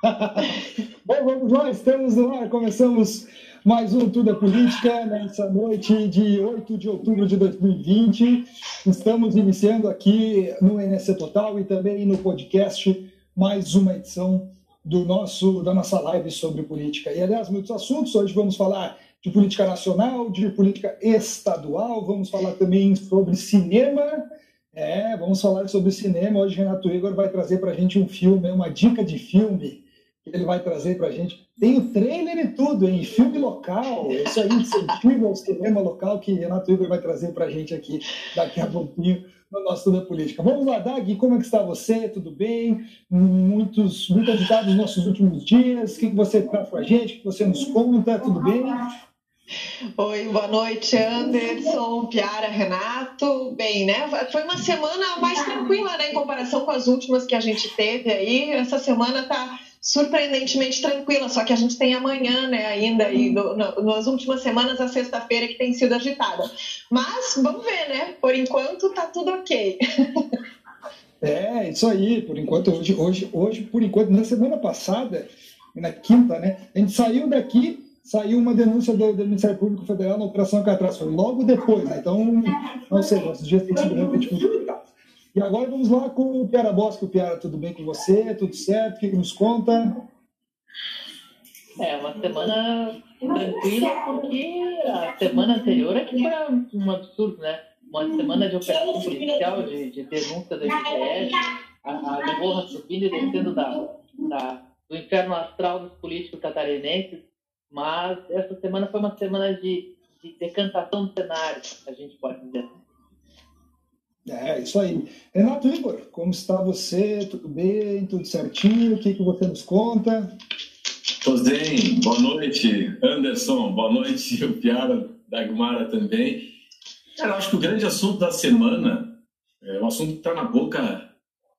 Bom, vamos lá, estamos no ar, começamos mais um Tudo é Política nessa noite de 8 de outubro de 2020. Estamos iniciando aqui no NSC Total e também no podcast mais uma edição do nosso da nossa live sobre política. E aliás, muitos assuntos, hoje vamos falar de política nacional, de política estadual, vamos falar também sobre cinema é, vamos falar sobre cinema. Hoje Renato Igor vai trazer para a gente um filme, uma dica de filme ele vai trazer para a gente. Tem o trailer e tudo, em filme local. Isso aí incentiva o cinema local que Renato Igor vai trazer para a gente aqui daqui a pouquinho no nosso Tudo Política. Vamos lá, Dag, como é que está você? Tudo bem? Muitos, muito agitados nos nossos últimos dias. O que, você traz para a gente? O que você nos conta? Tudo bem? Oi, boa noite, Anderson, Piara, Renato. Bem, né? Foi uma semana mais tranquila, né, em comparação com as últimas que a gente teve aí. Essa semana tá surpreendentemente tranquila, só que a gente tem amanhã, né, ainda, e no, no, nas últimas semanas, a sexta-feira que tem sido agitada. Mas vamos ver, né? Por enquanto tá tudo ok. É, isso aí, por enquanto, hoje, hoje, hoje, por enquanto, na semana passada, na quinta, né? A gente saiu daqui saiu uma denúncia do, do, Ministério Público Federal na Operação foi logo depois, né? Então, não sei, nossos dias têm sido realmente muito complicados. E agora vamos lá com o Piara Bosco. Piara, tudo bem com você? Tudo certo? O que, nos conta? É, uma semana tranquila, porque a semana anterior que foi um absurdo, né? Uma semana de operação policial, de, de denúncia da IGF, a, a Deborra subindo e descendo da, da, do inferno astral dos políticos catarinenses, mas essa semana foi uma semana de, de decantação do cenário, a gente pode dizer assim. É, isso aí. Renato Igor, como está você? Tudo bem? Tudo certinho? O que, que você nos conta? Tudo bem. Boa noite, Anderson. Boa noite, o Piara, Dagmara também. Cara, acho que o grande assunto da semana, é, o assunto que está na boca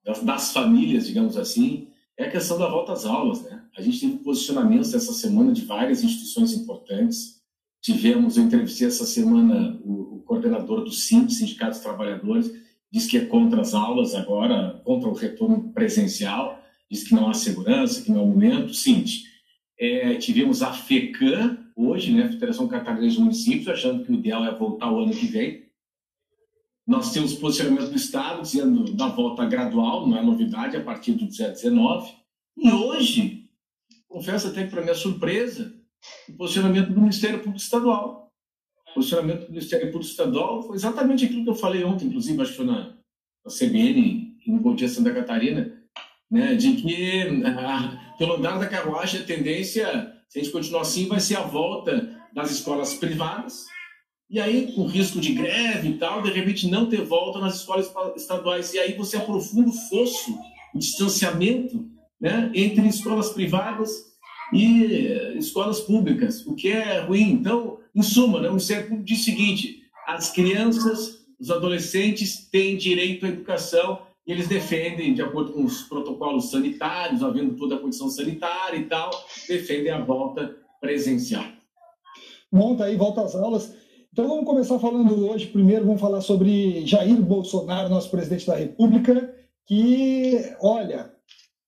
das, das famílias, digamos assim, é a questão da volta às aulas, né? A gente teve posicionamentos essa semana de várias instituições importantes. Tivemos, eu entrevistei essa semana o, o coordenador do SIM, Sindicato dos Trabalhadores, diz que é contra as aulas agora, contra o retorno presencial, diz que não há segurança, que não há momento. Cinti, é, tivemos a FECAM hoje, né, Federação Catarinense de Municípios, achando que o ideal é voltar o ano que vem. Nós temos posicionamento do Estado dizendo da volta gradual, não é novidade, a partir do dia 19. E hoje, confesso até que, para minha surpresa, o posicionamento do Ministério Público Estadual. O posicionamento do Ministério Público Estadual foi exatamente aquilo que eu falei ontem, inclusive, acho que foi na, na CBN, no Bom Dia Santa Catarina, né, de que, ah, pelo andar da carruagem, a tendência, se a gente continuar assim, vai ser a volta das escolas privadas, e aí, com risco de greve e tal, de repente não ter volta nas escolas estaduais. E aí você aprofunda o fosso, o distanciamento né, entre escolas privadas e escolas públicas, o que é ruim. Então, em suma, né, o Ministério Público diz o seguinte: as crianças, os adolescentes têm direito à educação e eles defendem, de acordo com os protocolos sanitários, havendo toda a condição sanitária e tal, defendem a volta presencial. Monta aí, volta às aulas. Então vamos começar falando hoje. Primeiro vamos falar sobre Jair Bolsonaro, nosso presidente da República, que, olha,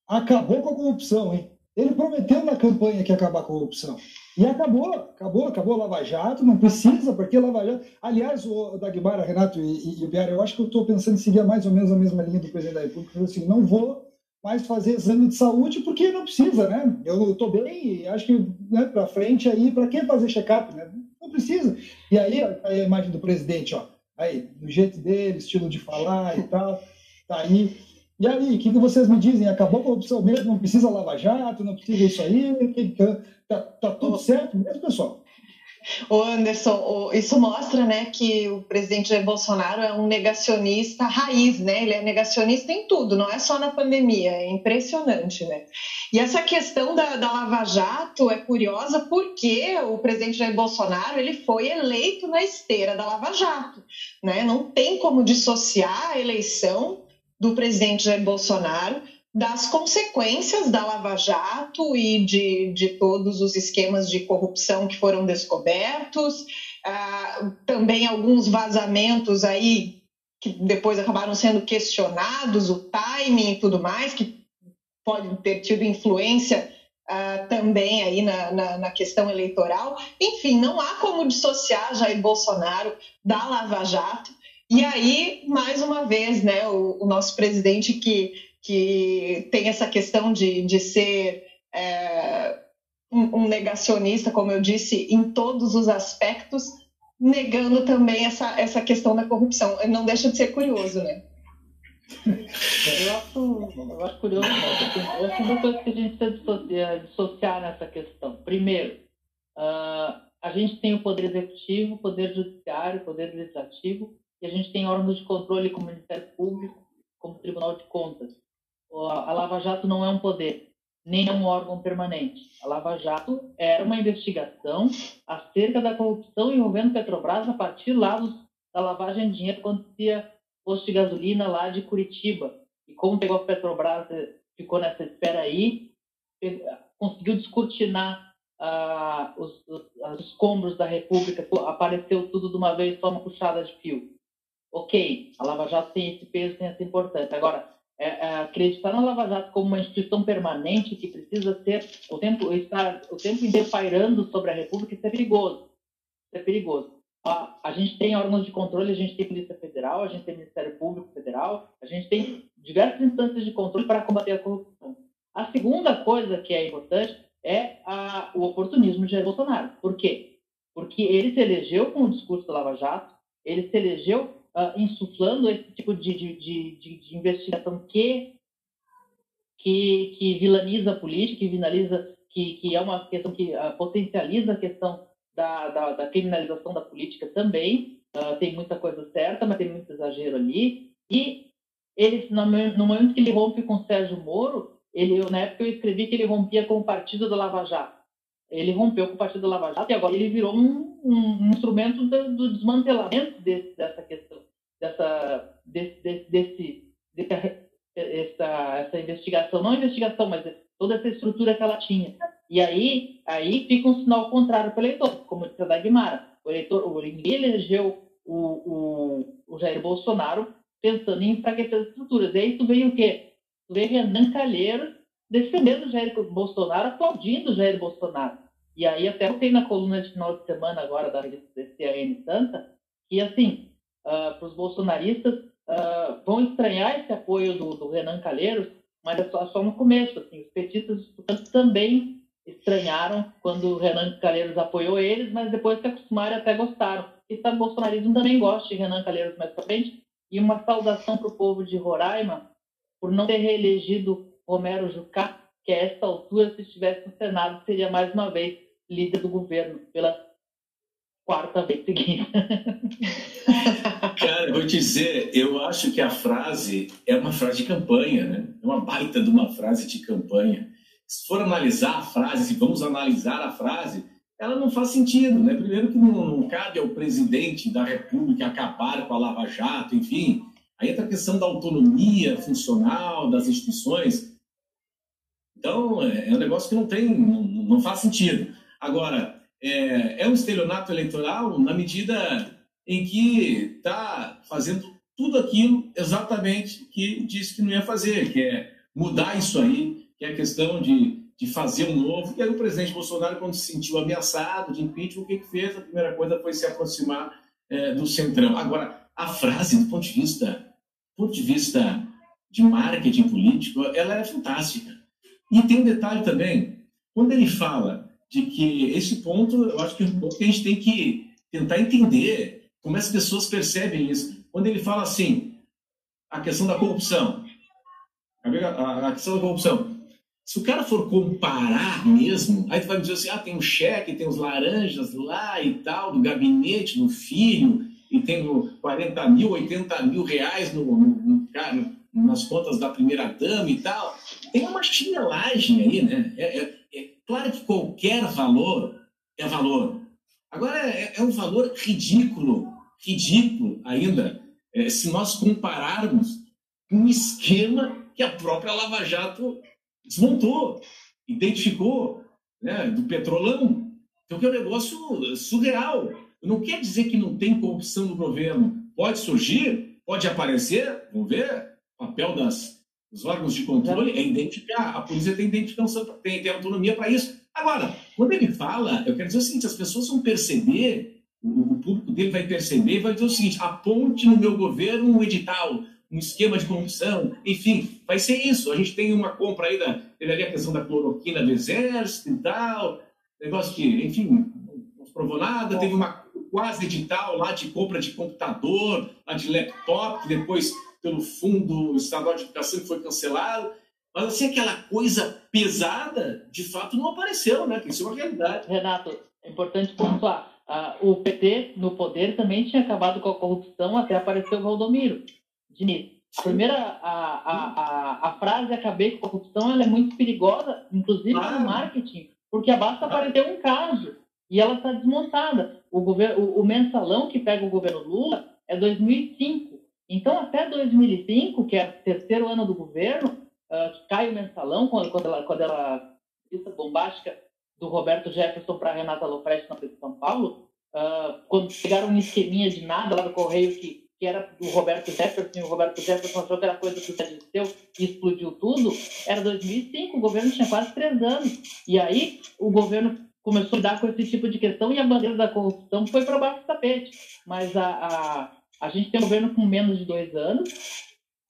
acabou com a corrupção, hein? Ele prometeu na campanha que ia acabar a corrupção. E acabou, acabou, acabou Lava Jato, não precisa, porque Lava Jato. Aliás, o Dagmar, Renato e, e o Biara, eu acho que eu estou pensando em seguir mais ou menos a mesma linha do presidente da República. Assim, não vou mais fazer exame de saúde porque não precisa, né? Eu estou bem e acho que né, para frente aí, para que fazer check-up, né? Não precisa. E aí, a imagem do presidente, ó, aí, do jeito dele, estilo de falar e tal, tá aí. E aí, o que, que vocês me dizem? Acabou a corrupção mesmo? Não precisa Lava Jato? Não precisa isso aí? Tá, tá tudo certo mesmo, pessoal? Ô Anderson, isso mostra né, que o presidente Jair Bolsonaro é um negacionista raiz, né? Ele é negacionista em tudo, não é só na pandemia, é impressionante, né? E essa questão da, da Lava Jato é curiosa porque o presidente Jair Bolsonaro ele foi eleito na esteira da Lava Jato, né? Não tem como dissociar a eleição do presidente Jair Bolsonaro das consequências da Lava Jato e de, de todos os esquemas de corrupção que foram descobertos, ah, também alguns vazamentos aí que depois acabaram sendo questionados, o timing e tudo mais, que pode ter tido influência uh, também aí na, na, na, questão eleitoral. Enfim, não há como dissociar Jair Bolsonaro da Lava Jato. E aí, mais uma vez, né, o, o nosso presidente que, que tem essa questão de, de ser é, um, um negacionista, como eu disse, em todos os aspectos, negando também essa, essa questão da corrupção. Não deixa de ser curioso, né? Eu acho, eu acho curioso, né? Eu acho duas coisas que a gente precisa dissociar, dissociar nessa questão. Primeiro, uh, a gente tem o poder executivo, o poder judiciário, o poder legislativo, e a gente tem órgãos de controle como o Ministério Público, como o Tribunal de Contas. A Lava Jato não é um poder, nem é um órgão permanente. A Lava Jato era uma investigação acerca da corrupção envolvendo Petrobras a partir lá da lavagem de dinheiro quando acontecia posto de gasolina lá de Curitiba. E como pegou a Petrobras, eh, ficou nessa espera aí, conseguiu descortinar ah, os, os, os, escombros da República, apareceu tudo de uma vez, só uma puxada de fio. Ok, a Lava Jato tem esse peso, tem essa importância. Agora, é, é, acreditar na Lava Jato como uma instituição permanente que precisa ser o tempo estar o tempo inteiro pairando sobre a República, isso é perigoso. Isso é perigoso a, a gente tem órgãos de controle, a gente tem Polícia Federal, a gente tem Ministério Público Federal, a gente tem diversas instâncias de controle para combater a corrupção. A segunda coisa que é importante é a, o oportunismo de Jair Bolsonaro. Por quê? Porque ele se elegeu com o discurso do Lava Jato, ele se elegeu uh, insuflando esse tipo de, de, de, de, investigação que, que, que vilaniza a política, que, vilaniza, que, que é uma questão que uh, potencializa a questão da, da, da criminalização da política também. Uh, tem muita coisa certa, mas tem muito exagero ali. E ele, no momento que ele rompe com o Sérgio Moro, ele, na época eu escrevi que ele rompia com o partido do Lava Jato. Ele rompeu com o partido do Lava Jato e agora ele virou um, um instrumento do, do desmantelamento desse, dessa questão, dessa, desse, desse, desse, desse essa, essa investigação, não investigação, mas toda essa estrutura que ela tinha. E aí, aí fica um sinal contrário para o eleitor, como disse a Dagmara. O eleitor, o ninguém elegeu o, o, o Jair Bolsonaro pensando em enfraquecer as estruturas. E aí tu veio o quê? Tu veio Renan Calheiros defendendo o Jair Bolsonaro, aplaudindo Jair Bolsonaro. E aí até eu tenho na coluna de final de semana agora da CAN Santa, que assim, uh, para os bolsonaristas uh, vão estranhar esse apoio do, do Renan Calheiros, mas é só, só no começo. Assim, os petistas, também estranharam quando o Renan Calheiros apoiou eles, mas depois se acostumaram e até gostaram. E o bolsonarismo também gosta de Renan Calheiros mais para frente. E uma saudação para o povo de Roraima por não ter reelegido Romero Jucá, que a essa altura, se estivesse no Senado, seria mais uma vez líder do governo pela quarta vez seguida. Cara, vou te dizer, eu acho que a frase é uma frase de campanha, né? É uma baita de uma frase de campanha se for analisar a frase, se vamos analisar a frase, ela não faz sentido, né? Primeiro que não, não cabe ao presidente da República acabar com a Lava Jato, enfim. Aí entra a questão da autonomia funcional das instituições. Então, é, é um negócio que não tem, não, faz sentido. Agora, é, é um estelionato eleitoral na medida em que está fazendo tudo aquilo exatamente que disse que não ia fazer, que é mudar isso aí, que é a questão de, de fazer um novo. E aí o presidente Bolsonaro, quando se sentiu ameaçado de impeachment, o que, que fez? A primeira coisa foi se aproximar é, do centrão. Agora, a frase, do ponto de vista, do ponto de vista de marketing político, ela é fantástica. E tem um detalhe também, quando ele fala de que esse ponto, eu acho que é um ponto que a gente tem que tentar entender como as pessoas percebem isso. Quando ele fala assim, a questão da corrupção, a questão da corrupção, se o cara for comparar mesmo, aí tu vai me dizer assim, ah, tem um cheque, tem os laranjas lá e tal, do gabinete, do filho, e tem 40 mil, 80 mil reais no, no, no, nas contas da primeira dama e tal. Tem uma chinelagem aí, né? É, é, é claro que qualquer valor é valor. Agora, é, é um valor ridículo, ridículo ainda, é, se nós compararmos com um esquema que a própria Lava Jato desmontou, identificou, né, do petrolão. Então, que é um negócio surreal. Não quer dizer que não tem corrupção no governo. Pode surgir, pode aparecer, vamos ver, papel das, os órgãos de controle é identificar, a polícia tem identificação, tem, tem autonomia para isso. Agora, quando ele fala, eu quero dizer o seguinte: as pessoas vão perceber, o, o público dele vai perceber e vai dizer o seguinte: aponte no meu governo um edital, um esquema de corrupção, enfim, vai ser isso. A gente tem uma compra aí, da, teve ali a questão da cloroquina do exército e tal, negócio que, enfim, não provou nada, teve uma quase edital lá de compra de computador, lá de laptop, depois pelo Fundo Estadual de Educação que foi cancelado. Mas assim, aquela coisa pesada, de fato, não apareceu, né? Isso é uma realidade. Renato, é importante pontuar. Uh, o PT, no poder, também tinha acabado com a corrupção até aparecer o Valdomiro. Diniz, a primeira, a, a, a, a frase acabei com a corrupção, ela é muito perigosa, inclusive ah. no marketing, porque basta aparecer um caso e ela está desmontada. O, governo, o, o mensalão que pega o governo Lula é 2005. Então, até 2005, que é o terceiro ano do governo, uh, que cai o mensalão, quando, quando ela, quando ela lista bombástica do Roberto Jefferson para Renata Lopresti na de São Paulo, uh, quando chegaram um esqueminha de nada lá do Correio que, que era do Roberto Jefferson, e o Roberto Jefferson achou que era coisa do Zé e explodiu tudo, era 2005, o governo tinha quase três anos. E aí, o governo começou a lidar com esse tipo de questão e a bandeira da corrupção foi para baixo do tapete. Mas a, a, a gente tem um governo com menos de dois anos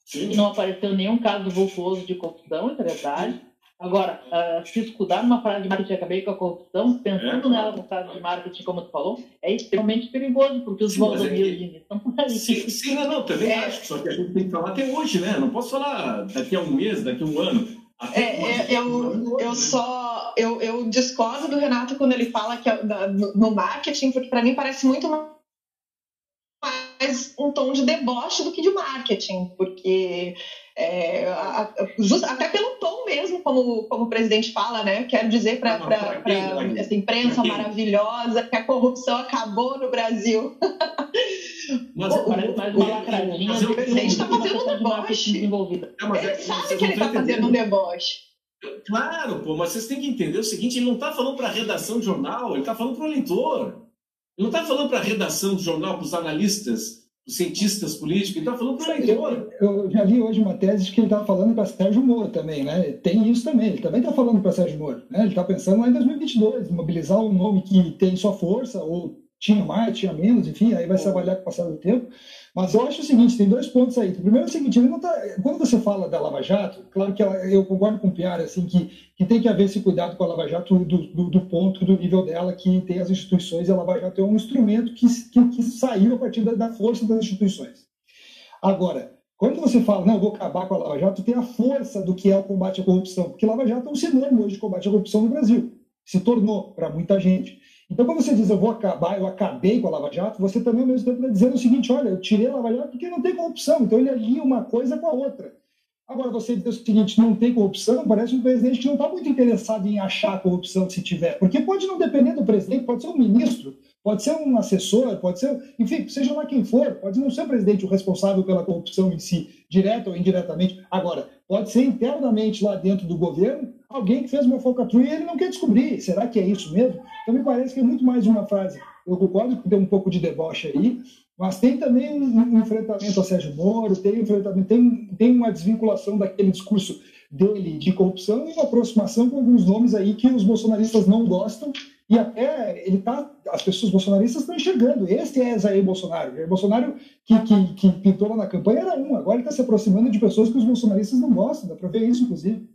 Sim. e não apareceu nenhum caso vultuoso de corrupção, isso é verdade. Agora, uh, se escudar numa frase de marketing, acabei com a corrupção, pensando é, nela no frase de marketing, como tu falou, é extremamente perigoso, porque os valdomiros é de estão por aí. Sim, sim, não, não, também é. acho, só que a gente tem que falar até hoje, né? Não posso falar daqui a um mês, daqui a um ano. É, é, eu, eu só eu, eu discordo do Renato quando ele fala que é no marketing, porque para mim parece muito mais um tom de deboche do que de marketing, porque é, a, just, até pelo tom mesmo, como, como o presidente fala, né? Quero dizer para essa imprensa maravilhosa que a corrupção acabou no Brasil. Mas o, parece mais uma lacradinha. O presidente está fazendo um deboche. Ele é, sabe que ele está fazendo um deboche. Claro, pô, mas vocês têm que entender o seguinte: ele não está falando para a redação de jornal, ele está falando para o leitor. Ele não está falando para a redação do jornal, para os analistas, os cientistas políticos, ele está falando para o leitor. Eu já li hoje uma tese que ele estava falando para Sérgio Moro também, né? Tem isso também, ele também está falando para Sérgio Moro. Né? Ele está pensando lá em 2022, mobilizar um nome que tem sua força, ou tinha mais, tinha menos, enfim, aí vai se avaliar com o passar do tempo. Mas eu acho o seguinte, tem dois pontos aí. O primeiro é o seguinte, tá, quando você fala da Lava Jato, claro que ela, eu concordo com o Piara, assim, que, que tem que haver esse cuidado com a Lava Jato do, do, do, ponto, do nível dela, que tem as instituições, e a Lava Jato é um instrumento que, que, que saiu a partir da, da força das instituições. Agora, quando você fala, não, vou acabar com a Lava Jato, tem a força do que é o combate à corrupção, porque Lava Jato é um sinônimo hoje de combate à corrupção no Brasil. Se tornou para muita gente. Então, quando você diz eu vou acabar, eu acabei com a Lava Jato, você também ao mesmo tempo está dizendo o seguinte: olha, eu tirei a Lava Jato porque não tem corrupção. Então, ele alia uma coisa com a outra. Agora, você diz o seguinte: não tem corrupção, parece um presidente que não está muito interessado em achar corrupção se tiver. Porque pode não depender do presidente, pode ser um ministro, pode ser um assessor, pode ser, enfim, seja lá quem for, pode não ser o presidente o responsável pela corrupção em si, direta ou indiretamente. Agora, pode ser internamente lá dentro do governo alguém que fez uma falcatrua e ele não quer descobrir. Será que é isso mesmo? Então me parece que é muito mais uma frase. Eu concordo que tem um pouco de deboche aí, mas tem também um, enfrentamento a Sérgio Moro, tem, enfrentamento, tem, tem uma desvinculação daquele discurso dele de corrupção e uma aproximação com alguns nomes aí que os bolsonaristas não gostam e até ele tá, as pessoas bolsonaristas estão enxergando. Esse é Jair Bolsonaro. Jair Bolsonaro, que, que, que pintou lá na campanha, era um. Agora ele está se aproximando de pessoas que os bolsonaristas não gostam. Dá para ver isso, inclusive.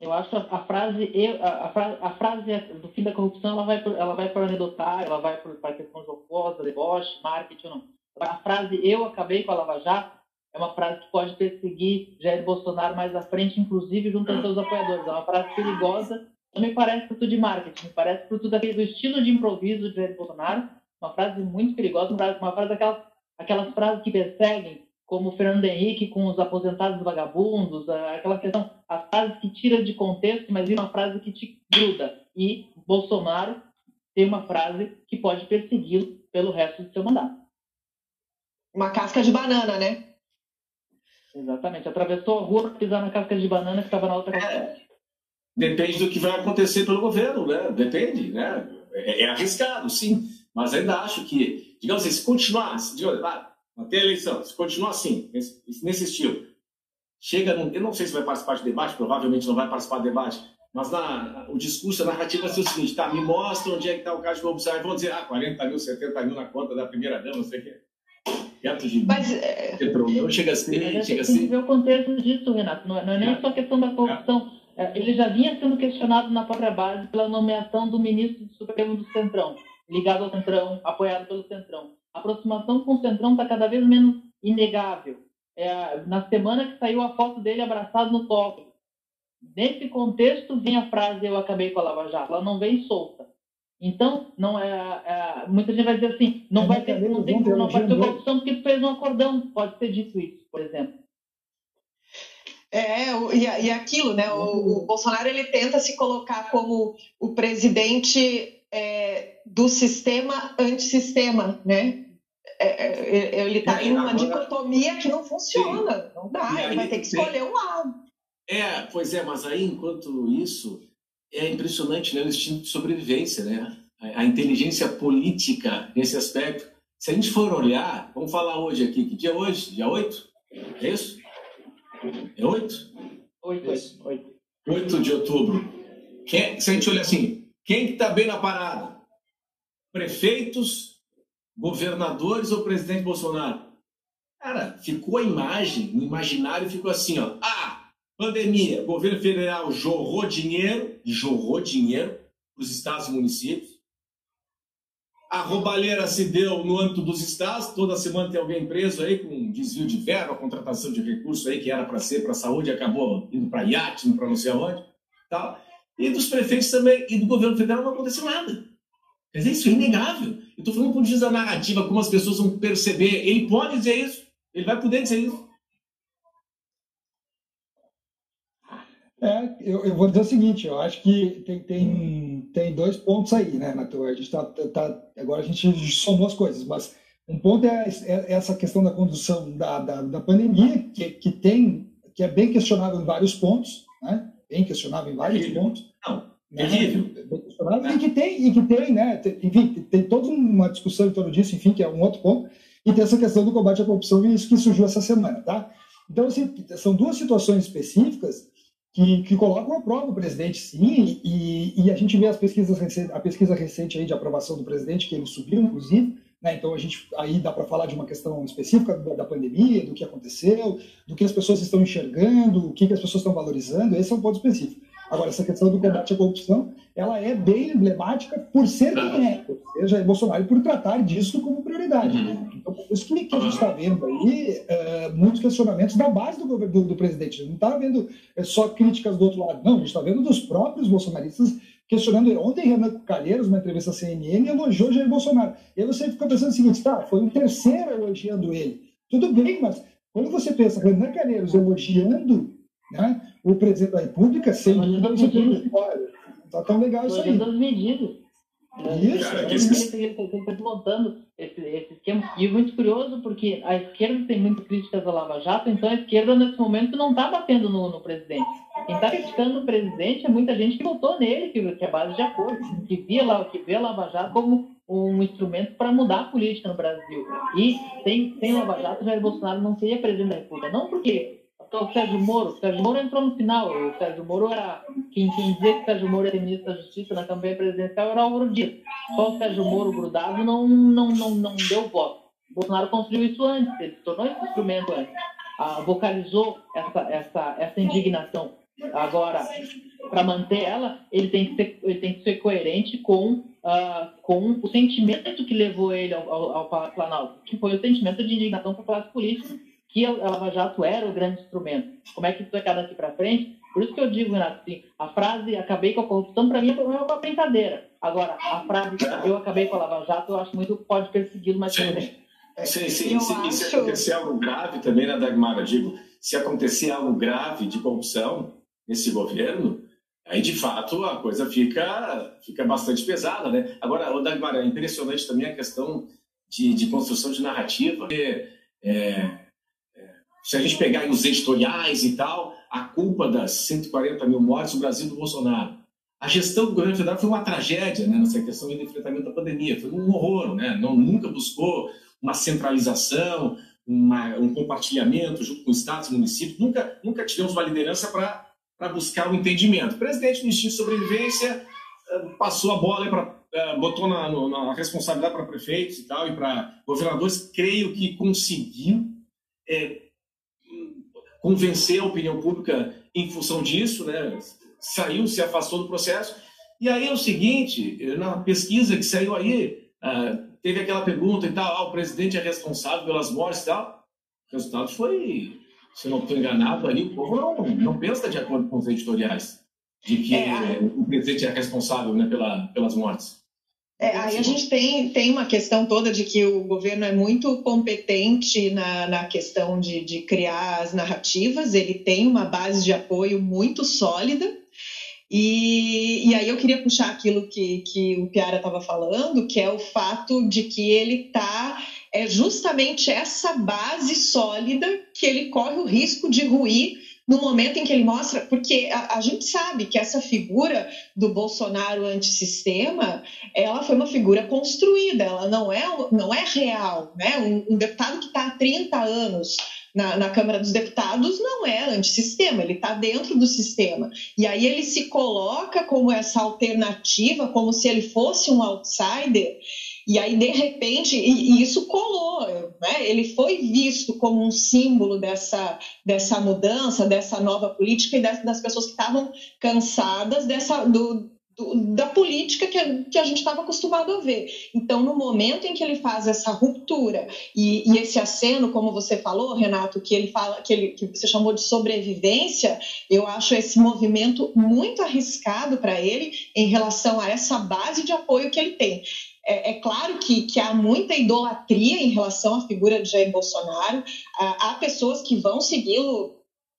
Eu acho a, a frase a, a, frase do fim da corrupção ela vai ela vai para o anedotário, ela vai para a questão jocosa, deboche, marketing ou não. A frase eu acabei com a Lava Jato é uma frase que pode perseguir Jair Bolsonaro mais à frente, inclusive junto aos seus apoiadores. É uma frase perigosa. Me parece fruto de marketing, me parece fruto daquele, do estilo de improviso de Jair Bolsonaro. Uma frase muito perigosa, uma frase, uma frase daquelas, aquelas frases que perseguem como o Fernando Henrique com os aposentados vagabundos, aquela questão, as frases que tira de contexto, mas é uma frase que te gruda. E Bolsonaro tem uma frase que pode persegui-lo pelo resto do seu mandato. Uma casca de banana, né? Exatamente. Atravessou a rua para pisar na casca de banana que estava na outra é. Depende do que vai acontecer pelo governo, né? Depende, né? É, é arriscado, sim. Mas ainda acho que, digamos assim, se continuar, se, digamos, até a eleição, se continuar assim, nesse, nesse estilo, chega, num, eu não sei se vai participar de debate, provavelmente não vai participar de debate, mas na, o discurso, a narrativa vai ser o seguinte, tá, me mostra onde é que está o caso de corrupção, e vão dizer, ah, 40 mil, 70 mil na conta da primeira dama, não sei o quê. Perto de Mas, é... Petrolão, chega assim, chega tem que assim. ver o contexto disso, Renato. Não é, não é nem só a questão da corrupção. É, Ele já vinha sendo questionado na própria base pela nomeação do ministro do Supremo do Centrão, ligado ao Centrão, apoiado pelo Centrão. A aproximação com o Centrão está cada vez menos inegável. É, na semana que saiu a foto dele abraçado no toque. Nesse contexto vem a frase eu acabei com a Lava Jato. Ela não vem solta. Então, não é, é, muita gente vai dizer assim, não É, vai ter, não tem não pode ter corrupção porque fez um acordão. Pode ser dito isso, por exemplo. É, e, e aquilo, né? O, o Bolsonaro ele tenta se colocar como o presidente é, do sistema antissistema, né? É, é, ele está É, em uma agora- dicotomia que não funciona, não dá, E ele aí vai ter que escolher um lado. É, pois é, mas aí, enquanto isso, é impressionante, né, o instinto de sobrevivência, né? A, a inteligência política nesse aspecto. Se a gente for olhar, vamos falar hoje aqui, que dia é hoje? Dia 8? É isso? É 8? Oito, Isso. oito, oito. 8 de outubro. Quem- se a gente olhar assim, quem que está bem na parada? Prefeitos, governadores ou presidente Bolsonaro? Cara, ficou a imagem, o imaginário ficou assim, ó. Ah, pandemia, governo federal jorrou dinheiro, jorrou dinheiro para os estados e municípios. A roubalheira se deu no âmbito dos estados, toda semana tem alguém preso aí com desvio de verba, contratação de recursos aí que era para ser para a saúde, acabou indo para iate, indo para não sei aonde, tal. E dos prefeitos também, e do governo federal não aconteceu nada. Quer dizer, isso é inegável. Eu estou falando com diz a narrativa, como as pessoas vão perceber. Ele pode dizer isso, ele vai poder dizer isso. É, eu, eu vou dizer o seguinte, eu acho que tem, tem, tem dois pontos aí, né, Natu? A gente tá, tá, agora a gente somou as coisas, mas um ponto é, é essa questão da condução da, da, da pandemia, que, que, tem, que é bem questionável em vários pontos, né? Bem questionável em vários Terrível. pontos. Não, né? terrível. Bem questionável, E que tem, e que tem, né? Enfim, tem, toda uma discussão em torno disso, enfim, que é um outro ponto. E tem essa questão do combate à corrupção, e isso que surgiu essa semana, tá? Então, assim, são duas situações específicas que, que colocam à prova o presidente, sim, e, e a gente vê as pesquisas recentes, a pesquisa recente aí de aprovação do presidente, que ele subiu, inclusive, né? Então, a gente, aí dá para falar de uma questão específica da, da pandemia, do que aconteceu, do que as pessoas estão enxergando, o que, que as pessoas estão valorizando, esse é um ponto específico. Agora, essa questão do combate à corrupção, ela é bem emblemática por ser quem é, ou seja, é Bolsonaro, por tratar disso como prioridade. Uhum. Então, por isso que, a gente está vendo aí eh, muitos questionamentos da base do, governo, do, do presidente. A gente não está vendo eh, só críticas do outro lado, não, a gente está vendo dos próprios bolsonaristas questionando. Ontem, Renan Calheiros, numa entrevista à CNN, elogiou Jair Bolsonaro. E aí você fica pensando o seguinte: tá, foi um terceiro elogiando ele. Tudo bem, mas quando você pensa Renan Calheiros elogiando né, o presidente da República, você pensa, olha, não está tão legal isso aí. Elogiando as medidas. Isso, Cara, Ele que isso. está desmontando esse, esse esquema. E é muito curioso porque a esquerda tem muitas críticas à Lava Jato, então a esquerda nesse momento não está batendo no, no presidente. Quem está criticando o presidente é muita gente que votou nele, que, que é base de acordo, que via, que vê a Lava Jato como um instrumento para mudar a política no Brasil. E sem, sem Lava Jato, Jair Bolsonaro não seria presidente da República. Não porque o Sérgio Moro, o Sérgio Moro entrou no final, o Sérgio Moro era quem, quem dizia que o Sérgio Moro era ministro da Justiça na campanha presidencial era Álvaro Dias. Só o Sérgio Moro grudado não, não, não, não deu voto. O Bolsonaro construiu isso antes, ele tornou esse instrumento antes. Ah, vocalizou essa, essa, essa indignação. Agora, para manter ela, ele tem que ser, ele tem que ser coerente com, ah, com o sentimento que levou ele ao, ao, ao Palácio Planalto, que foi o sentimento de indignação por classe política, que a Lava Jato era o grande instrumento. Como é que isso vai ficar daqui para frente? Por isso que eu digo, Renato, assim, a frase acabei com a corrupção, para mim, é uma brincadeira. Agora, a frase eu acabei com a Lava Jato, eu acho muito que pode persegui-lo mais Sim. pra frente. Sim, sim. Eu E se, e se acho- acontecer algo grave também, né, Dagmar? Eu digo, se acontecer algo grave de corrupção nesse governo, aí de fato a coisa fica, fica bastante pesada, né? Agora, ô, Dagmar, é impressionante também a questão de, de construção de narrativa. porque, é, é, se a gente pegar os editoriais e tal, a culpa das 140 mil mortes no Brasil do Bolsonaro. A gestão do governo federal foi uma tragédia né, nessa questão do enfrentamento da pandemia, foi um horror, né? Não, nunca buscou uma centralização, uma, um compartilhamento junto com estados e municípios, nunca, nunca tivemos uma liderança para buscar o um entendimento. O presidente do Instituto de Sobrevivência eh, passou a bola eh, botou na, na responsabilidade para prefeitos e tal e para governadores, creio que conseguiu é, convencer a opinião pública em função disso, né? Saiu, se afastou do processo. E aí é o seguinte, na pesquisa que saiu aí, uh, teve aquela pergunta e tal, ah, o presidente é responsável pelas mortes e tal. O resultado foi, se não estou enganado ali, o povo não, não pensa de acordo com os editoriais, de que é, o presidente é responsável né, pela, pelas mortes. É, aí a gente tem, tem uma questão toda de que o governo é muito competente na, na questão de, de criar as narrativas, ele tem uma base de apoio muito sólida, e, e aí eu queria puxar aquilo que, que o Piara estava falando, que é o fato de que ele está. É justamente essa base sólida que ele corre o risco de ruir no momento em que ele mostra, porque a, a, gente sabe que essa figura do Bolsonaro antissistema, ela foi uma figura construída, ela não é, não é real, né? Um, um deputado que está há 30 anos na, na, Câmara dos Deputados não é antissistema, ele está dentro do sistema. E aí ele se coloca como essa alternativa, como se ele fosse um outsider. E aí, de repente, e, e isso colou, né? ele foi visto como um símbolo dessa, dessa mudança, dessa nova política e das, das pessoas que estavam cansadas dessa, do, do, da política que a, que a gente estava acostumado a ver. Então, no momento em que ele faz essa ruptura e, e, esse aceno, como você falou, Renato, que ele fala, que, ele, que você chamou de sobrevivência, eu acho esse movimento muito arriscado para ele em relação a essa base de apoio que ele tem. É, é, claro que, que há muita idolatria em relação à figura de Jair Bolsonaro, há, há pessoas que vão segui-lo,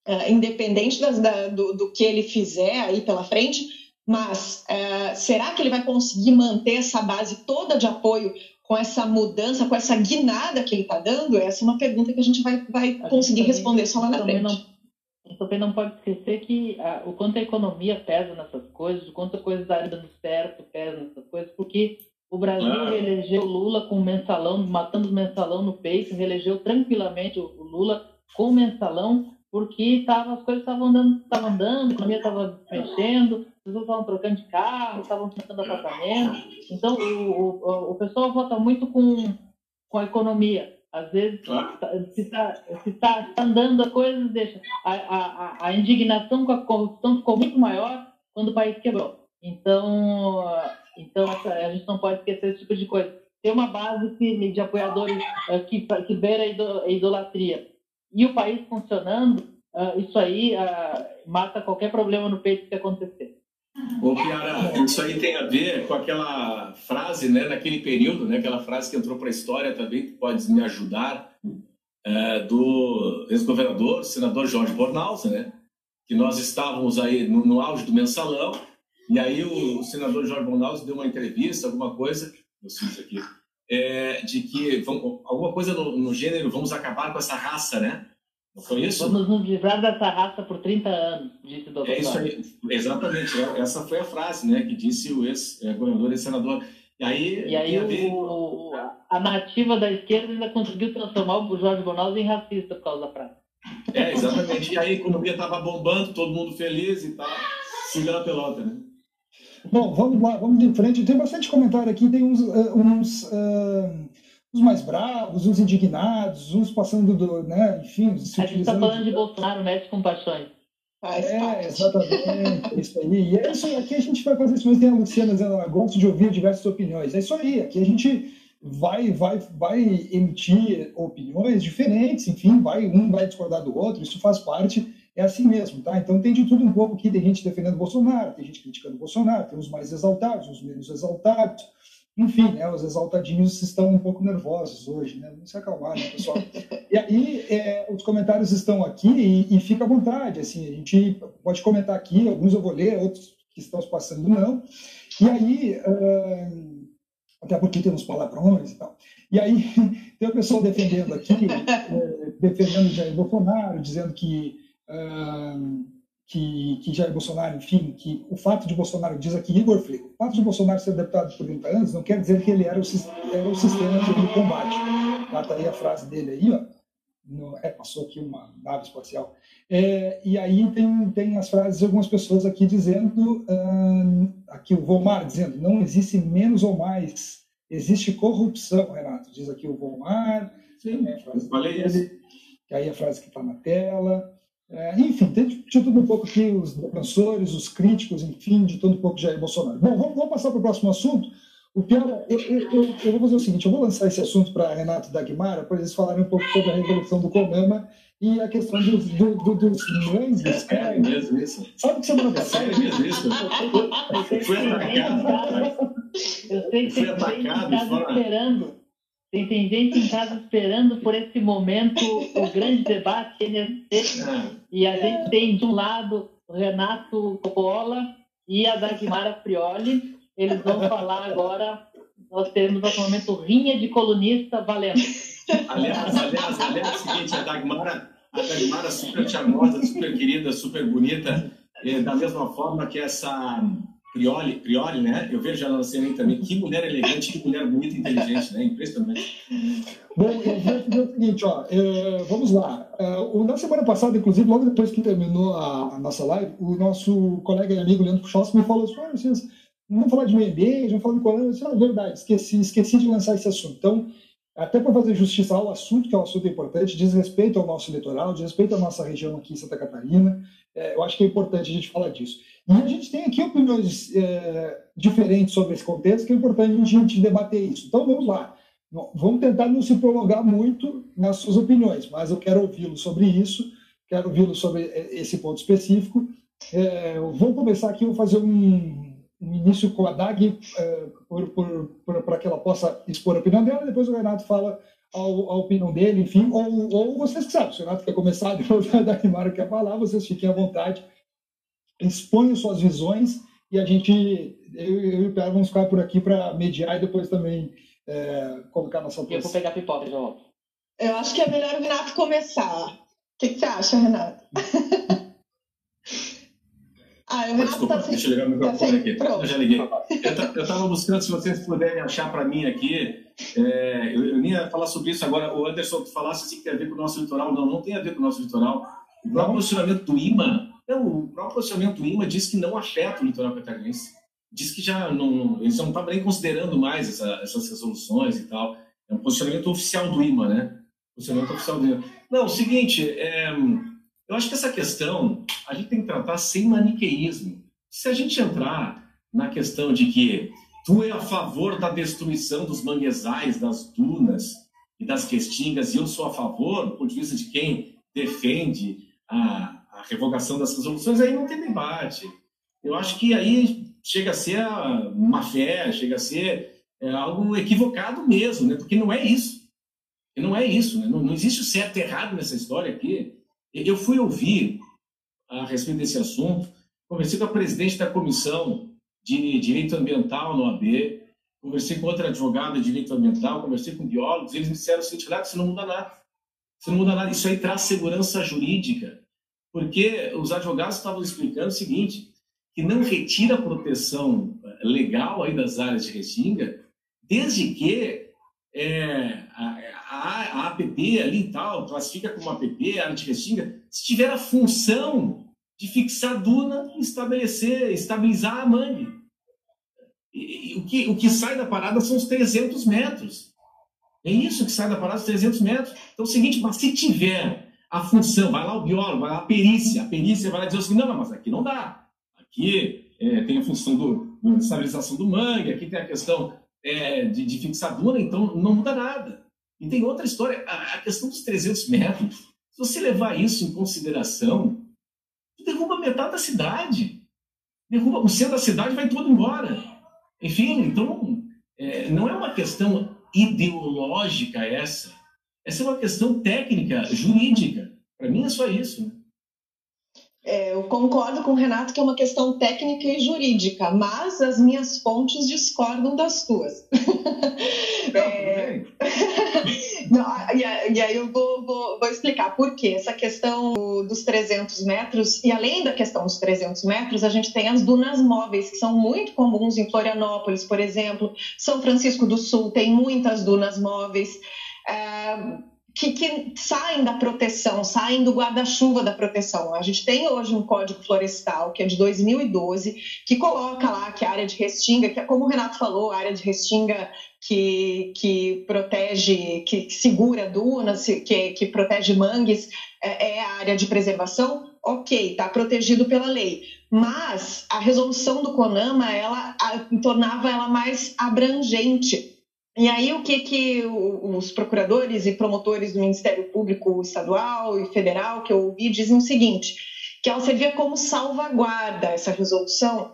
uh, independente das, da, do, do que ele fizer aí pela frente mas é, será que ele vai conseguir manter essa base toda de apoio com essa mudança, com essa guinada que ele está dando? Essa é uma pergunta que a gente vai, vai a conseguir responder só lá na frente. Não, também não pode esquecer que a, o quanto a economia pesa nessas coisas, o quanto a coisa está dando certo pesa nessas coisas, porque o Brasil ah. reelegeu Lula com mensalão, matando o mensalão no peito, reelegeu tranquilamente o, Lula com mensalão, porque tava, as coisas estavam andando, estavam andando, a economia estava mexendo, pessoas estavam trocando de carro, estavam tentando apartamento. Então, o, o, o pessoal vota muito com, com a economia. Às vezes, se está se tá, tá andando a coisa, deixa. A, a, a indignação com a corrupção ficou muito maior quando o país quebrou. Então, então a gente não pode esquecer esse tipo de coisa. Tem uma base firme de apoiadores uh, que, que beira a idolatria. E o país funcionando, uh, isso aí uh, mata qualquer problema no peito que acontecer. Ô, Piara, isso aí tem a ver com aquela frase, né, naquele período, né, aquela frase que entrou para a história também, que pode me ajudar, é, do ex-governador, senador Jorge Bornhausen, né, que nós estávamos aí no, no auge do mensalão, e aí o, senador Jorge Bornhausen deu uma entrevista, alguma coisa, aqui, é, de que vamos, alguma coisa no, no gênero, vamos acabar com essa raça, né, não foi isso? Vamos nos livrar dessa raça por 30 anos, disse o doutor. É isso aí, exatamente. É, essa foi a frase né, que disse o ex-governador e senador. E aí, e aí o, o, a narrativa da esquerda ainda conseguiu transformar o Jorge Bonaldo em racista por causa da frase. É, exatamente. E aí a economia estava bombando, todo mundo feliz e tal, segurando a pelota, né? Bom, vamos lá, vamos de frente. Tem bastante comentário aqui, tem uns, uh, uns uh, uns mais bravos, uns indignados, uns passando do, né, enfim... A gente está falando de Bolsonaro, mete com paixões. é, exatamente, isso aí. E é isso aí, aqui a gente vai fazer isso mesmo, tem a Luciana dizendo, ela gosta de ouvir diversas opiniões. É isso aí, aqui a gente vai, vai, vai emitir opiniões diferentes, enfim, vai, um vai discordar do outro, isso faz parte, é assim mesmo, tá? Então tem de tudo um pouco aqui, tem gente defendendo Bolsonaro, tem gente criticando Bolsonaro, tem os mais exaltados, os menos exaltados, enfim, né, os exaltadinhos estão um pouco nervosos hoje, né? Vamos se acalmar, né, pessoal? e aí, é, os comentários estão aqui e, e, fica à vontade, assim, a gente pode comentar aqui, alguns eu vou ler, outros que estão se passando não. E aí, uh, até porque temos palavrões e tal. E aí, tem o pessoal defendendo aqui, é, defendendo Jair Bolsonaro, dizendo que... Uh, que, que Jair Bolsonaro, enfim, que o fato de Bolsonaro, diz aqui Igor Freire, o fato de Bolsonaro ser deputado por 30 anos não quer dizer que ele era o, era o sistema de combate. Lá está aí a frase dele aí, ó. não, é, passou aqui uma nave espacial. É, e aí tem, tem as frases de algumas pessoas aqui dizendo, uh, aqui o Volmar dizendo, não existe menos ou mais, existe corrupção, Renato, diz aqui o Volmar. Sim, é a frase falei isso. Que aí a frase que está na tela. É, enfim, tem de tudo um pouco aqui, os defensores, os críticos, enfim, de tudo um pouco de Jair Bolsonaro. Bom, vamos, vamos passar para o próximo assunto. O Piara, eu, eu, eu, eu, vou fazer o seguinte, eu vou lançar esse assunto para Renato Dagmara, para eles falarem um pouco sobre a revolução do Comama e a questão dos, do, do, dos mangues. É, é mesmo isso. Sabe que semana passada... É mesmo isso. Foi atacado. Eu sei que tem gente em casa esperando. Tem, tem gente em casa esperando por esse momento, o grande debate. É. E a gente tem de um lado o Renato Coppola e a Dagmara Prioli. Eles vão falar agora. Nós teremos no momento rinha de colunista valendo. Aliás, aliás, aliás, é o seguinte, a Dagmara, a Dagmara super charmosa, super querida, super bonita, é, da mesma forma que essa Prioli, Prioli, né? Eu vejo ela na cena também. Que mulher elegante, que mulher bonita inteligente, né? Impressionante. Bom, eu vou dizer o seguinte, ó, é, vamos lá. É, na semana passada, inclusive, logo depois que terminou a, a nossa live, o nosso colega e amigo Leandro Puchowski me falou assim, ah, vocês vamos falar de ambiente, vamos falar de corona. Eu disse, ah, verdade, esqueci, esqueci de lançar esse assunto. Então, até para fazer justiça ao assunto, que é um assunto importante, diz respeito ao nosso litoral, diz respeito à nossa região aqui em Santa Catarina, é, eu acho que é importante a gente falar disso. A gente tem aqui opiniões é, diferentes sobre esse contexto, que é importante a gente debater isso. Então, vamos lá. Vamos tentar não se prolongar muito nas suas opiniões, mas eu quero ouvi-lo sobre isso, quero ouvi-lo sobre é, esse ponto específico. É, vou começar aqui, vou fazer um, um início com a DAG, é, para que ela possa expor a opinião dela, depois o Renato fala a, opinião dele, enfim, ou, ou vocês que sabem, se o Renato quer começar, depois a Dagmar quer falar, vocês fiquem à vontade, exponham suas visões e a gente, eu, eu e o Pedro vamos ficar por aqui para mediar e depois também é, colocar nossa posição. Eu vou pegar pipoca de volta. Eu acho que é melhor o Renato começar. O que, que você acha, Renato? Ah, o Desculpa, tá deixa eu ligar o microfone aqui. Pronto. Eu já liguei. Eu estava buscando, se vocês puderem achar para mim aqui, é, eu, eu nem ia falar sobre isso agora. O Anderson, tu falasse assim que tem a ver com o nosso litoral. Não, não tem a ver com o nosso litoral. O próprio posicionamento do IMA, não, o próprio posicionamento IMA diz que não afeta o litoral catarinense. Diz que já não, eles não estavam nem considerando mais essa, essas resoluções e tal. É um posicionamento oficial do IMA, né? Posicionamento oficial do IMA. Não, o seguinte, é, eu acho que essa questão a gente tem que tratar sem maniqueísmo. Se a gente entrar na questão de que tu é a favor da destruição dos manguezais, das dunas e das restingas, e eu sou a favor, de vista de quem defende a revogação das resoluções, aí não tem debate. Eu acho que aí chega a ser uma fé, chega a ser é, algo equivocado mesmo, né? porque não é isso. Não é isso, né? não, não existe o certo e errado nessa história aqui. Eu fui ouvir a respeito desse assunto, conversei com a presidente da comissão de direito ambiental no AB, conversei com outra advogada de direito ambiental, conversei com biólogos, eles me disseram o seguinte, isso não muda nada. Isso não muda nada, isso aí traz segurança jurídica, porque os advogados estavam explicando o seguinte, que não retira proteção legal aí das áreas de restinga, desde que é, a, a, a, APP ali e tal, classifica como APP, área de restinga, se tiver a função de fixar duna e estabelecer, estabilizar a mangue. E, e, o, que, o que sai da parada são os 300 metros. É isso que sai da parada, os 300 metros. Então é o seguinte, mas se tiver a função, vai lá o biólogo, vai lá a perícia, a perícia vai lá dizer assim, não, mas aqui não dá. Aqui é, tem a função do, da estabilização do mangue, aqui tem a questão é, de, de fixadura, então não muda nada. E tem outra história, a, a, questão dos 300 metros, se você levar isso em consideração, derruba metade da cidade. Derruba, o centro da cidade vai todo embora. Enfim, então, é, não é uma questão ideológica essa. Essa é uma questão técnica, jurídica. Para mim é só isso. É, eu concordo com o Renato que é uma questão técnica e jurídica, mas as minhas fontes discordam das tuas. é... Não, e, aí eu vou, vou, vou, explicar por quê. Essa questão dos 300 metros, e além da questão dos 300 metros, a gente tem as dunas móveis, que são muito comuns em Florianópolis, por exemplo. São Francisco do Sul tem muitas dunas móveis. É que, que, saem da proteção, saem do guarda-chuva da proteção. A gente tem hoje um código florestal, que é de 2012, que coloca lá que a área de restinga, que é como o Renato falou, a área de restinga que, que protege, que segura dunas, que, que protege mangues, é, é a área de preservação, ok, está protegido pela lei. Mas a resolução do CONAMA, ela a, tornava ela mais abrangente e aí o que que os procuradores e promotores do Ministério Público Estadual e Federal que eu ouvi dizem o seguinte, que ela servia como salvaguarda essa resolução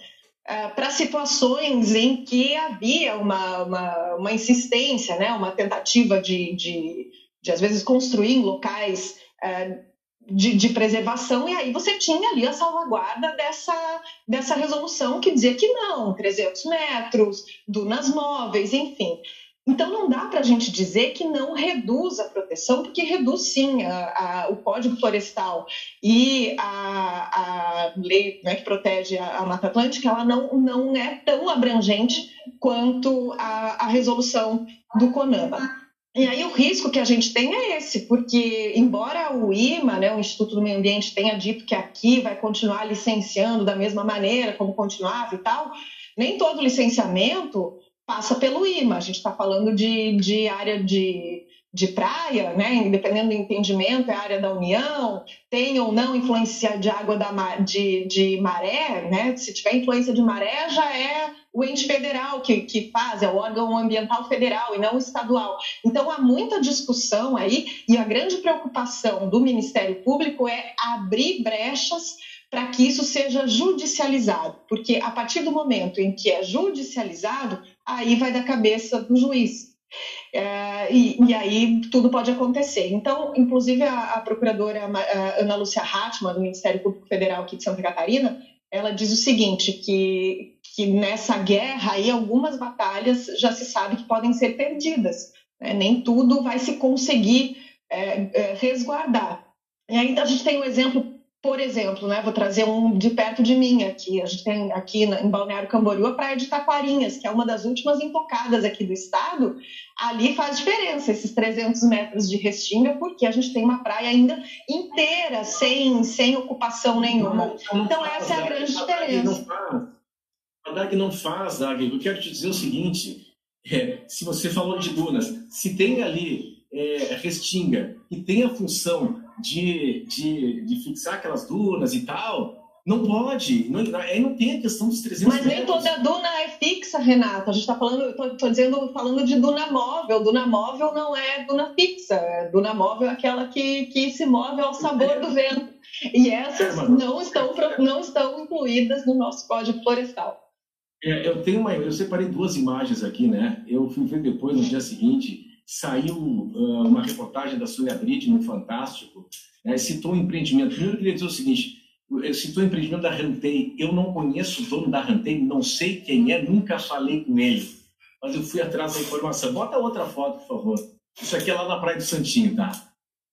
uh, para situações em que havia uma, uma, uma insistência, né, uma tentativa de, de, de, às vezes, construir locais uh, de, de, preservação, e aí você tinha ali a salvaguarda dessa, dessa resolução que dizia que não, 300 metros, dunas móveis, enfim. Então, não dá para a gente dizer que não reduz a proteção, porque reduz sim a, a, o Código Florestal e a, a lei né, que protege a, Mata Atlântica, ela não, não é tão abrangente quanto a, resolução do CONAMA. E aí o risco que a gente tem é esse, porque embora o IMA, né, o Instituto do Meio Ambiente, tenha dito que aqui vai continuar licenciando da mesma maneira como continuava e tal, nem todo licenciamento passa pelo IMA. A gente está falando de, de área de, de praia, né? Dependendo do entendimento, é área da União, tem ou não influência de água da, de, de maré, né? Se tiver influência de maré, já é o ente federal que, que faz, é o órgão ambiental federal e não estadual. Então há muita discussão aí e a grande preocupação do Ministério Público é abrir brechas para que isso seja judicializado, porque a partir do momento em que é judicializado, aí vai da cabeça do juiz. É, e, e, aí tudo pode acontecer. Então, inclusive, a, a procuradora a Ana Lúcia Hartmann, do Ministério Público Federal aqui de Santa Catarina, ela diz o seguinte, que, que nessa guerra aí algumas batalhas já se sabe que podem ser perdidas. Né? Nem tudo vai se conseguir é, é, resguardar. E aí a gente tem um exemplo por exemplo, né, vou trazer um de perto de mim aqui. A gente tem aqui em Balneário Camboriú a Praia de Taquarinhas, que é uma das últimas intocadas aqui do estado. Ali faz diferença esses 300 metros de restinga, porque a gente tem uma praia ainda inteira, sem, sem ocupação nenhuma. Então, essa é a grande diferença. A DAG não faz, DAG. Eu quero te dizer o seguinte: é, se você falou de dunas, se tem ali é, restinga e tem a função de, de, de fixar aquelas dunas e tal, não pode. Não, aí não tem a questão dos 300 Mas nem toda duna é fixa, Renato. A gente está falando, estou dizendo, falando de duna móvel. Duna móvel não é duna fixa. Duna móvel é aquela que, que se move ao sabor do vento. E essas é, não, estão, não estão incluídas no nosso código florestal. É, eu tenho uma, eu separei duas imagens aqui, né? Eu fui ver depois no dia seguinte saiu uh, uma reportagem da Sônia Bride no Fantástico, né, citou um empreendimento. Primeiro, eu queria dizer o seguinte: citou o empreendimento da Rantei. Eu não conheço o dono da Rantei, não sei quem é, nunca falei com ele, mas eu fui atrás da informação. Bota outra foto, por favor. Isso aqui é lá na Praia do Santinho, tá?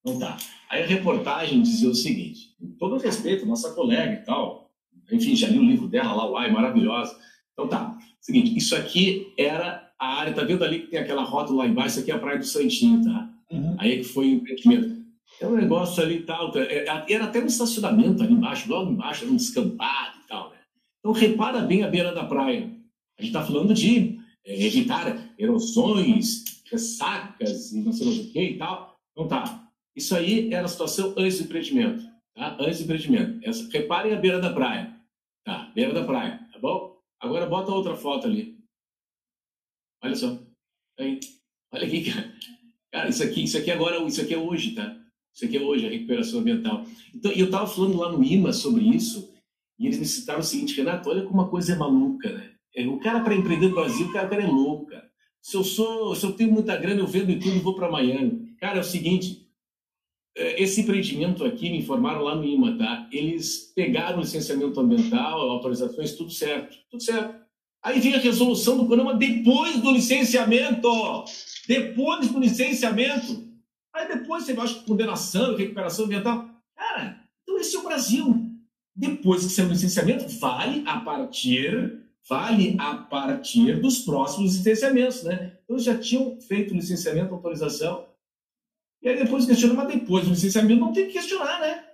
Não tá. Aí a reportagem dizia o seguinte: com todo respeito, nossa colega e tal, enfim, já li o livro dela lá, uai, maravilhosa. Então tá. Seguinte, isso aqui era a área, tá vendo ali que tem aquela rota lá embaixo? Isso aqui é a Praia do Santinho, tá? Uhum. Aí é que foi o empreendimento. É um negócio ali e tal. Tá? É, era até um estacionamento ali embaixo, logo embaixo, era um descampado e tal, né? Então, repara bem a beira da praia. A gente está falando de é, evitar erosões, ressacas e não sei o que e tal. Então, tá. Isso aí era a situação antes do empreendimento, tá? Antes do empreendimento. Essa, reparem a beira da praia. Tá, beira da praia, tá bom? Agora bota outra foto ali. Olha só. Aí. Olha aqui, cara. Isso aqui, isso aqui agora, isso aqui é hoje, tá? Isso aqui é hoje, a recuperação ambiental. Então, eu estava falando lá no IMA sobre isso, e eles me citaram o seguinte, Renato, olha como uma coisa é maluca, né? É, o cara, para empreender no Brasil, o cara, o cara é louco, cara. Se eu, sou, se eu tenho muita grana, eu vendo e tudo vou para Miami. Cara, é o seguinte, é, esse empreendimento aqui, me informaram lá no IMA, tá? Eles pegaram o licenciamento ambiental, autorizações, tudo certo, tudo certo. Aí vem a resolução do programa depois do licenciamento. Depois do licenciamento. Aí depois você vai condenação, recuperação ambiental. Cara, então esse é o Brasil. Depois que saiu o licenciamento, vale a partir, vale a partir dos próximos licenciamentos, né? Então já tinham feito licenciamento, autorização. E aí depois questiona, mas depois do licenciamento não tem que questionar, né?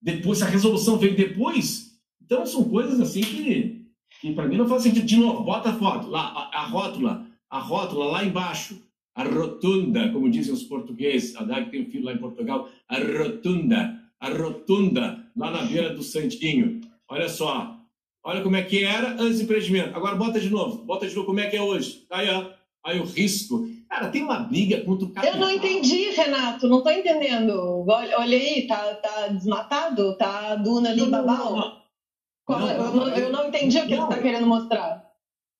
Depois, se a resolução veio depois, então são coisas assim que, que para mim não faz sentido. De novo, bota a foto, lá, a, a rótula, a rótula lá embaixo, a rotunda, como dizem os portugueses, a Dag tem um filho lá em Portugal, a rotunda, a rotunda, lá na beira do Santinho. Olha só, olha como é que era antes do empreendimento. Agora bota de novo, bota de novo como é que é hoje. Aí, ó, aí o risco. Cara, tem uma briga contra o capital. Eu não entendi, Renato, não estou entendendo. Olha, olha, aí, tá, tá desmatado? Tá a duna ali, babau? Eu, eu, não entendi o que não. você está querendo mostrar.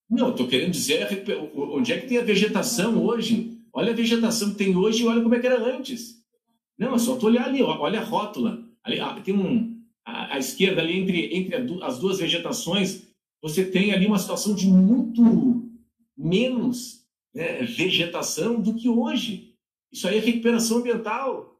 Não, estou querendo dizer onde é que tem a vegetação hoje. Olha a vegetação que tem hoje e olha como é que era antes. Não, é só tu olhar ali, olha a rótula. Ali, ah, tem um, à, à esquerda, ali entre, entre as duas vegetações, você tem ali uma situação de muito menos né, vegetação do que hoje. Isso aí é recuperação ambiental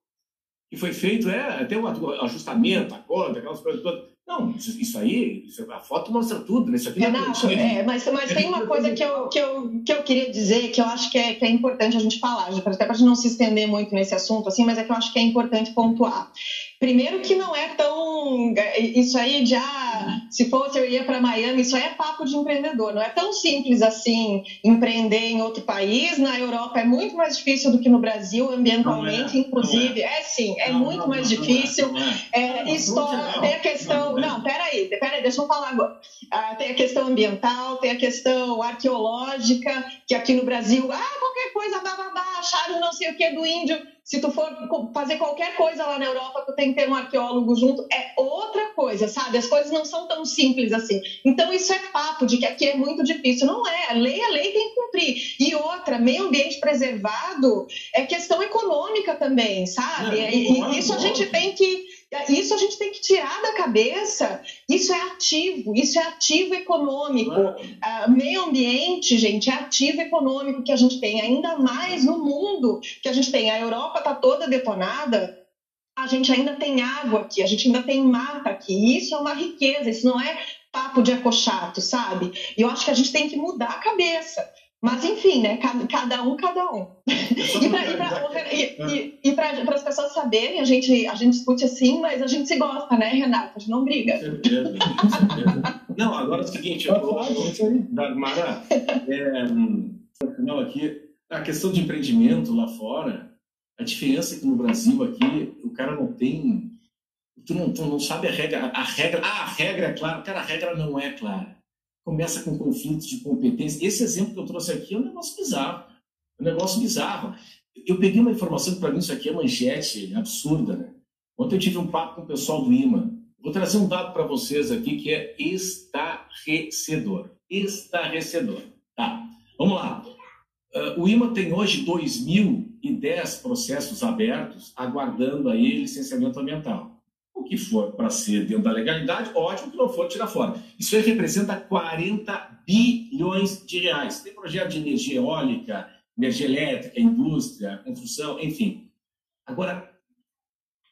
que foi feito, é até um ajustamento, a corda, aquelas coisas todas. Não, isso aí, isso, a foto mostra tudo, né? Isso aqui Renato, é, mas, mas tem uma coisa que eu, que, eu, que eu queria dizer que eu acho que é, que é importante a gente falar, até para a gente não se estender muito nesse assunto, assim, mas é que eu acho que é importante pontuar. Primeiro que não é tão. Isso aí já. Se fosse eu ia para Miami, isso aí é papo de empreendedor. Não é tão simples assim empreender em outro país. Na Europa é muito mais difícil do que no Brasil, ambientalmente, é, inclusive. É. é. sim, é não, muito não, mais não, difícil. É, é. história, tem a questão. Não, peraí, peraí, deixa eu falar agora. Ah, tem a questão ambiental, tem a questão arqueológica, que aqui no Brasil, ah, qualquer coisa, bababá, acharam não sei o que do índio se tu for fazer qualquer coisa lá na Europa, tu tem que ter um arqueólogo junto, é outra coisa, sabe? As coisas não são tão simples assim. Então, isso é papo de que aqui é muito difícil. Não é. A lei, a lei tem que cumprir. E outra, meio ambiente preservado é questão econômica também, sabe? e, e isso a gente tem que isso a gente tem que tirar da cabeça. Isso é ativo, isso é ativo econômico. Uh, meio ambiente, gente, é ativo econômico que a gente tem, ainda mais no mundo que a gente tem. A Europa está toda detonada, a gente ainda tem água aqui, a gente ainda tem mata aqui. Isso é uma riqueza, isso não é papo de ecochato, sabe? E eu acho que a gente tem que mudar a cabeça. Mas, enfim, né? Cada, um, cada um. e para as pessoas saberem, a gente, a gente discute assim, mas a gente se gosta, né, Renato? A gente não briga. Com certeza, com certeza. não, agora é o seguinte, eu vou, Dagmara, é, final aqui, a questão de empreendimento lá fora, a diferença é que no Brasil aqui, o cara não tem... Tu não, tu não sabe a regra, a regra... Ah, a regra é clara. Cara, a regra não é clara começa com conflitos de competência. Esse exemplo que eu trouxe aqui é um negócio bizarro. É um negócio bizarro. Eu peguei uma informação que para mim isso aqui é manchete absurda, né? Ontem eu tive um papo com o pessoal do IMA. Vou trazer um dado para vocês aqui que é estarrecedor. Estarrecedor. Tá, vamos lá. Uh, o IMA tem hoje 2.010 processos abertos aguardando aí licenciamento ambiental. O que for para ser dentro da legalidade, ótimo, que não for, tira fora. Isso aí representa 40 bilhões de reais. Tem projeto de energia eólica, energia elétrica, indústria, construção, enfim. Agora,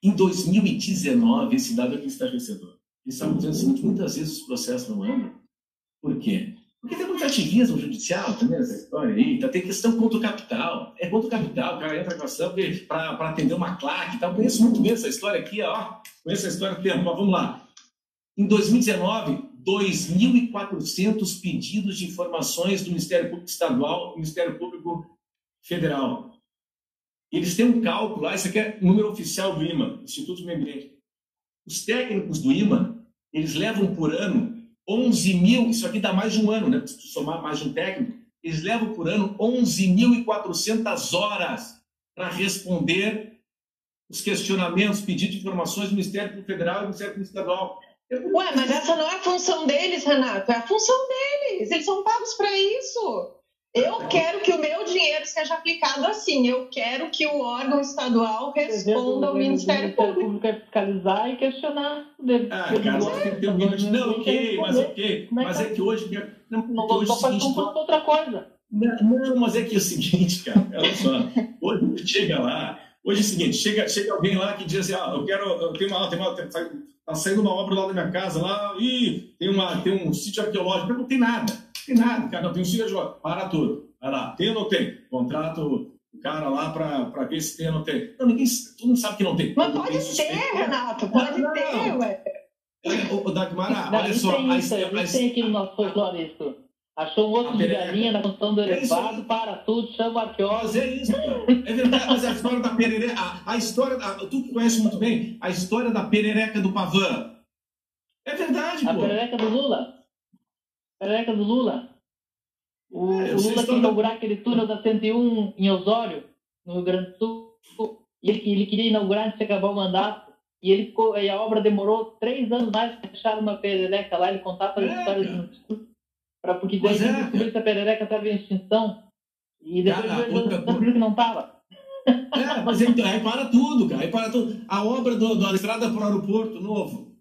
em 2019, esse dado aqui está recebendo. Eles estavam dizendo o seguinte, muitas vezes os processos não andam. Por quê? Porque tem muito ativismo judicial também nessa história aí, tá? tem questão contra o capital. É contra o capital, o cara entra com ação para atender uma claque e tal. Eu conheço muito bem essa história aqui, ó. Conheço essa história do tempo, mas vamos lá. Em 2019, 2.400 pedidos de informações do Ministério Público Estadual Ministério Público Federal. Eles têm um cálculo lá, isso aqui é número oficial do IMA, Instituto do. Os técnicos do IMA, eles levam por ano 11 mil, isso aqui dá mais de um ano, né? Se somar mais de um técnico, eles levam por ano 11.400 horas para responder os questionamentos, pedidos de informações do Ministério Federal e do Ministério Estadual. Ué, mas essa não é a função deles, Renato, é a função deles. Eles são pagos para isso. Eu quero que o meu dinheiro seja aplicado assim. Eu quero que o órgão estadual responda ao Ministério Público. Público é fiscalizar e questionar. Ah, cara, você tem que ter um limite. Não, ok, mas ok. Mas é que hoje. Não, não vou fazer outra coisa. Não, mas é que é o seguinte, cara, olha só. Hoje chega lá. Hoje é o seguinte, chega, chega alguém lá que diz assim, ah, eu quero, eu tenho uma, tem uma, tá saindo uma obra lá da minha casa lá, e tem, uma, tem um sítio arqueológico, não tem nada tem nada, cara, não tem um sítio para tudo. Vai lá, tem ou não tem? Contrato o cara lá para ver se tem ou não tem. Não, ninguém, todo mundo sabe que não tem. Mas pode ter, Renato, pode não, ter, não. ué. O, Dagmar, não, olha só. Tem a, isso, a, a, tem aqui no nosso folclore isso. Achou um osso de galinha na construção do é elevado, para tudo, chama o arqueólogo. Mas é isso, cara. É verdade, mas a história da perereca, a, a história, a, tu conhece muito bem, a história da perereca do Pavan. É verdade, a pô. A perereca do Lula. A perereca do Lula. O, é, o Lula quer inaugurar da... aquele túnel da 101 em Osório, no Rio Grande do Sul. E ele, ele queria inaugurar antes de acabar o mandato. E, ele, e a obra demorou três anos mais para fechar uma perereca lá. Ele contava as é, histórias no discurso. porque daí é, descobriu que a perereca estava em extinção. E depois cara, outra, descobriu que não estava. É, mas então, aí para tudo, cara. Aí para tudo. A obra do, da estrada para o aeroporto novo.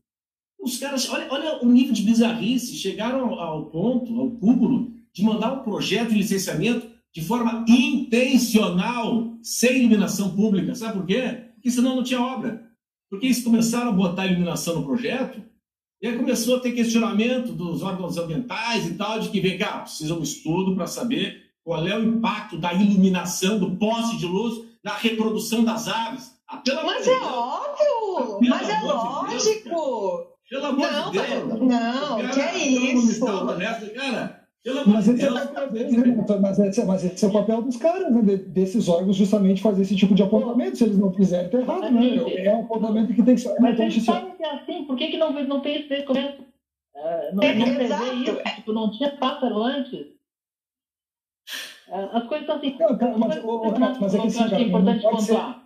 Os caras, olha, olha o nível de bizarrice. Chegaram ao, ao ponto, ao cúmulo, de mandar um projeto de licenciamento de forma intencional, sem iluminação pública. Sabe por quê? Porque senão não tinha obra. Porque eles começaram a botar iluminação no projeto, e aí começou a ter questionamento dos órgãos ambientais e tal, de que vem cá, precisa um estudo para saber qual é o impacto da iluminação, do poste de luz, na reprodução das aves. Ah, mas é óbvio! mas é lógico! pelo amor não, de Deus! Não, cara, que é isso? Cara, mas esse, é papel deles, né? mas, esse, mas esse é o papel dos caras, né? desses órgãos, justamente fazer esse tipo de apontamento. Se eles não fizerem, tá errado, né? É um apontamento que tem que ser. Mas eles sabem que é assim, por que, que não, não tem esse documento? Uh, não, é, não prevê isso, tipo, não tinha pássaro antes. As coisas são assim. Não, cara, mas, o, o, mas é que, assim, cara, é importante pontuar.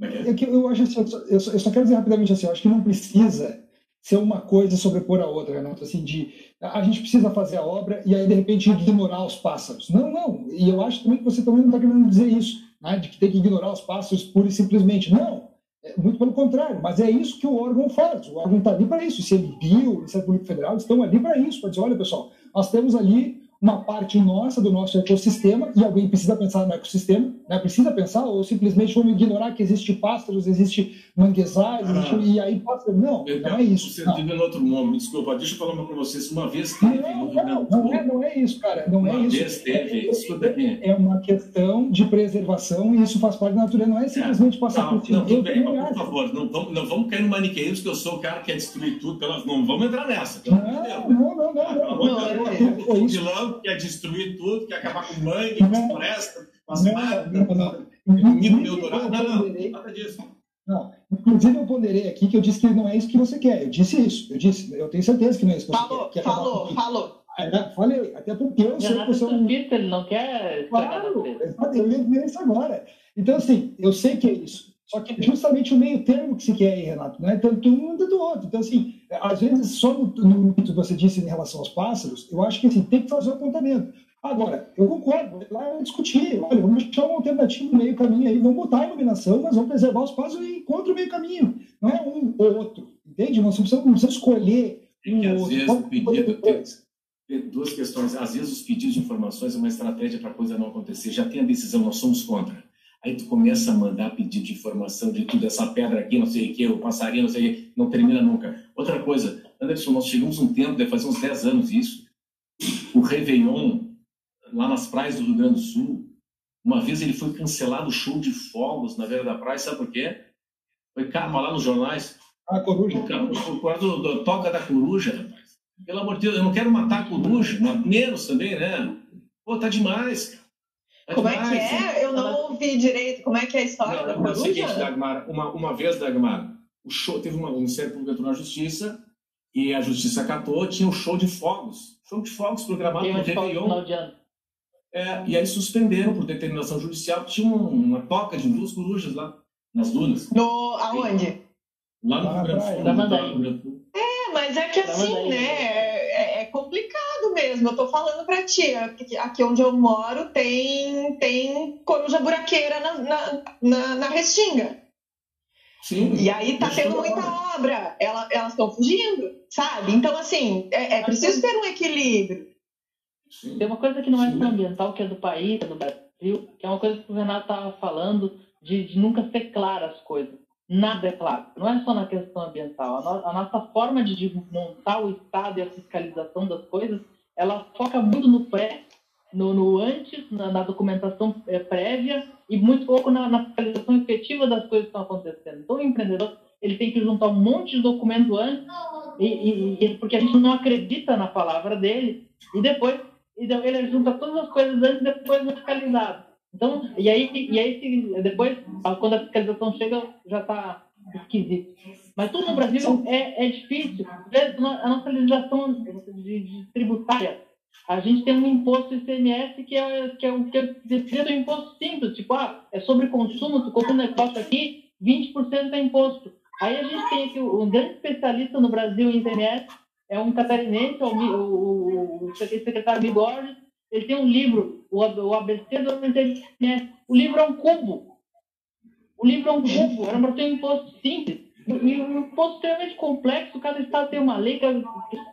É que eu acho assim, eu só, eu só quero dizer rapidamente assim, eu acho que não precisa ser uma coisa sobrepor a outra, Renato, assim, de a gente precisa fazer a obra e aí de repente ignorar os pássaros. Não, não, e eu acho também que você também não está querendo dizer isso, né, de que tem que ignorar os pássaros pura e simplesmente. Não, é muito pelo contrário, mas é isso que o órgão faz, o órgão está ali para isso, o CNBio, o Ministério Público Federal estão ali para isso, para dizer, olha pessoal, nós temos ali uma parte nossa do nosso ecossistema e alguém precisa pensar no ecossistema, né? precisa pensar, ou simplesmente vamos ignorar que existe pássaros, existe manguezais, ah, existe, e aí pássaro. Não, não é isso. Você em outro nome, desculpa, deixa eu falar para vocês, uma vez teve não, não, não, é, não é isso, cara, não é uma é isso. Vez teve, escuta aqui. É uma questão de preservação e isso faz parte da natureza, não é simplesmente passar não, por cima. Não, tudo bem, mas, por favor, não vamos, não vamos cair no maniqueísmo que eu sou o cara que quer destruir tudo, pelas, não vamos entrar nessa. Não, não, não, não, não, não, não, não, não, quer destruir tudo, quer acabar com mangue, com floresta, com as máquinas, comida meu dourado. Não, não, nada disso. Não, inclusive eu ponderei aqui que eu disse que não é isso que você quer. Eu disse isso, eu disse, eu tenho certeza que não é isso que você falou, quer. Falou, falou, falou. falei, até porque eu sei que você é um... ele não quer Claro, eu ia isso agora. Então, assim, eu sei que é isso. Só que é justamente o meio termo que se quer aí, Renato, não é tanto um quanto do outro. Então, assim, às vezes, só no, no que você disse em relação aos pássaros, eu acho que assim, tem que fazer o um apontamento. Agora, eu concordo, lá discutir, olha, vamos achar uma alternativa no meio caminho aí, vamos botar a iluminação, mas vamos preservar os pássaros e encontra o meio caminho. Não é um ou outro, entende? Nós não precisamos, não precisamos escolher um que, às outro. Vezes, o pedido, tem duas questões. Às vezes, os pedidos de informações é uma estratégia para a coisa não acontecer. Já tem a decisão, nós somos contra. Aí tu começa a mandar pedido de informação de tudo, essa pedra aqui, não sei o que, o passarinho, não sei o que, não termina nunca. Outra coisa, Anderson, nós chegamos um tempo, deve fazer uns 10 anos isso, o Réveillon, lá nas praias do Rio Grande do Sul, uma vez ele foi cancelado o show de fogos na beira da praia, sabe por quê? Foi karma lá nos jornais. A coruja. Por causa do, do, toca da coruja, rapaz. Pelo amor de Deus, eu não quero matar a coruja, menos também, né? Pô, tá demais, como é que é? Eu não ouvi direito. Como é que é a história não, da coruja? É o seguinte, Dagmar, uma, uma vez, Dagmar, o show, teve uma, o Ministério Público entrou na Justiça e a Justiça acatou, tinha um show de fogos. Show de fogos programado no Réveillon. É, e aí suspenderam por determinação judicial, tinha uma, uma toca de duas corujas lá, nas dunas. No, aonde? Lá no Rio Grande do Sul. É, mas é que assim, né? complicado mesmo. Eu tô falando para ti, aqui onde eu moro tem, tem coruja buraqueira na, na, na, na Restinga. Sim, e aí tá tendo muita obra, Ela, elas estão fugindo, sabe? Então, assim, é, é preciso ter um equilíbrio. Sim. Tem uma coisa que não é só ambiental, que é do país, é do Brasil, que é uma coisa que o Renato estava falando de, de nunca ser claras as coisas nada é claro. Não é só na questão ambiental. A, no, a, nossa forma de montar o Estado e a fiscalização das coisas, ela foca muito no pré, no, no antes, na, na documentação é, prévia e muito pouco na, na realização efetiva das coisas que estão acontecendo. Então, o empreendedor ele tem que juntar um monte de documento antes, e, e, porque a gente não acredita na palavra dele, e depois ele junta todas as coisas antes e depois não fiscalizado. Então, e aí, e aí depois, quando a fiscalização chega, já está esquisito. Mas tudo no Brasil é, é difícil. A nossa legislação de, de tributária, a gente tem um imposto ICMS que é, que é, um, que é um imposto simples, tipo, ah, é sobre consumo, tu compra um negócio aqui, 20% é imposto. Aí a gente tem aqui um grande especialista no Brasil em ICMS, é um catarinense, o, o, o secretário Bigorges, ele tem um livro, o, o ABC do ICMS. O livro é um cubo. O livro é um cubo, era para ter um imposto simples. E um imposto extremamente complexo, cada estado tem uma lei que,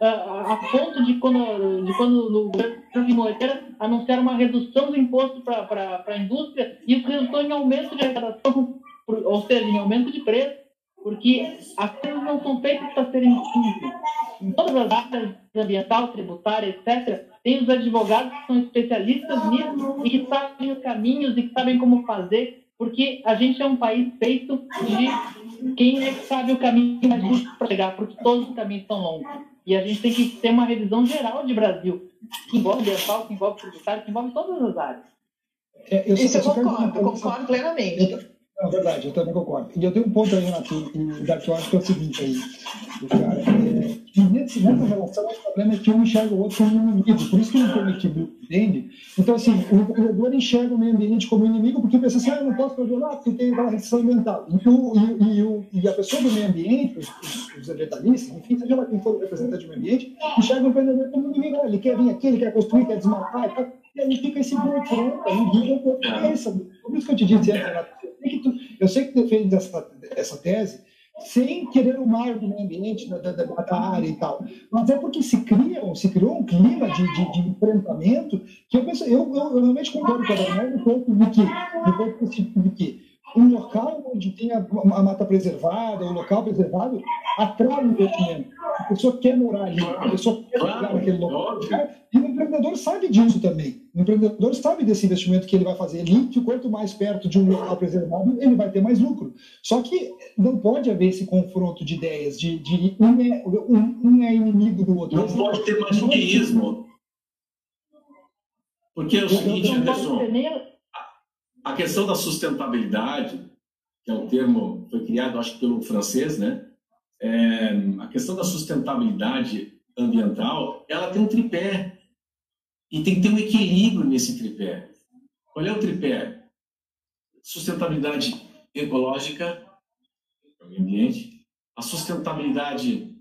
a, a, ponto de quando, de quando no governo Moreira anunciaram uma redução do imposto para a indústria, isso resultou em aumento de arrecadação, ou seja, em aumento de preço porque as coisas não são feitas para serem simples. Em todas as áreas ambiental, tributária, etc., tem os advogados que são especialistas nisso e que sabem os caminhos e que sabem como fazer, porque a gente é um país feito de quem é que sabe o caminho mais justo para chegar, porque todos os caminhos são longos. E a gente tem que ter uma revisão geral de Brasil, que envolve ambiental, que envolve tributário, que envolve todas as áreas. É, eu Isso eu concordo, concordo plenamente. É verdade, eu também concordo. E eu tenho um ponto aí, Renato, que eu acho que é o seguinte aí, cara. É, nesse, nessa relação, o problema é que um enxerga o outro como inimigo. Por isso que não tem equilíbrio, entende? Então, assim, o empreendedor enxerga o meio ambiente como inimigo porque pensa assim, ah, eu não posso lá porque tem restrição ambiental. E, o, e, o, e, a pessoa do meio ambiente, os, os ambientalistas, enfim, seja lá quem for o representante do meio ambiente, enxerga o empreendedor como inimigo. Ele quer vir aqui, ele quer construir, quer desmatar, e, tal, e aí fica esse né? Aí liga um pouco Por isso que eu te disse, Renato, tu, eu sei que tu essa, essa tese sem querer o mar do meio ambiente, da, da, da, área e tal. Mas é porque se, cria, se criou um clima de, de, de enfrentamento que eu, penso, eu, eu, eu realmente concordo com a Daniela no ponto de que, de que um local onde tem a, a mata preservada, o um local preservado, atrai o investimento. A pessoa quer morar ali, a pessoa quer morar naquele local. E o empreendedor sabe disso também. O empreendedor sabe desse investimento que ele vai fazer ali, que quanto mais perto de um local preservado, ele vai ter mais lucro. Só que não pode haver esse confronto de ideias, de, de um, é, um, um é inimigo do outro. Não pode ter maniqueísmo. Porque é o seguinte, Anderson a questão da sustentabilidade, que é um termo foi criado, acho pelo francês, né? É, a questão da sustentabilidade ambiental, ela tem um tripé e tem que ter um equilíbrio nesse tripé. Qual é o tripé? Sustentabilidade ecológica, ambiente, a sustentabilidade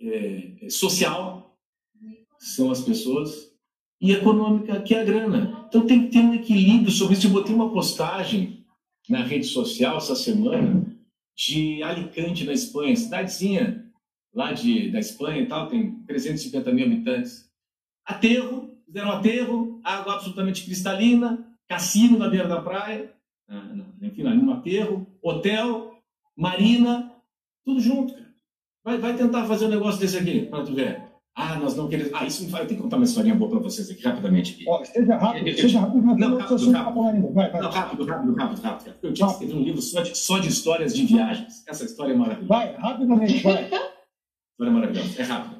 é, social, são as pessoas, e econômica, que é a grana. Então tem que ter um equilíbrio sobre isso. Eu botei uma postagem na rede social essa semana de Alicante, na Espanha, cidadezinha lá de, da Espanha e tal, tem 350 mil habitantes. Aterro, fizeram aterro, água absolutamente cristalina, cassino na beira da praia, enfim, ali no aterro, hotel, marina, tudo junto, cara. Vai, vai tentar fazer um negócio desse aqui, para tu ver. Ah, nós não queremos. Ah, isso me faz. Eu tenho que contar uma historinha boa para vocês aqui, rapidamente. Aqui. Oh, seja rápido, eu, seja rápido, não, não rápido, rápido. Vai, vai. Não, rápido, rápido, rápido, rápido. Eu tinha escrever um livro só de, só de histórias de viagens. Essa história é maravilhosa. Vai, rapidamente, vai. história maravilhosa, é rápido.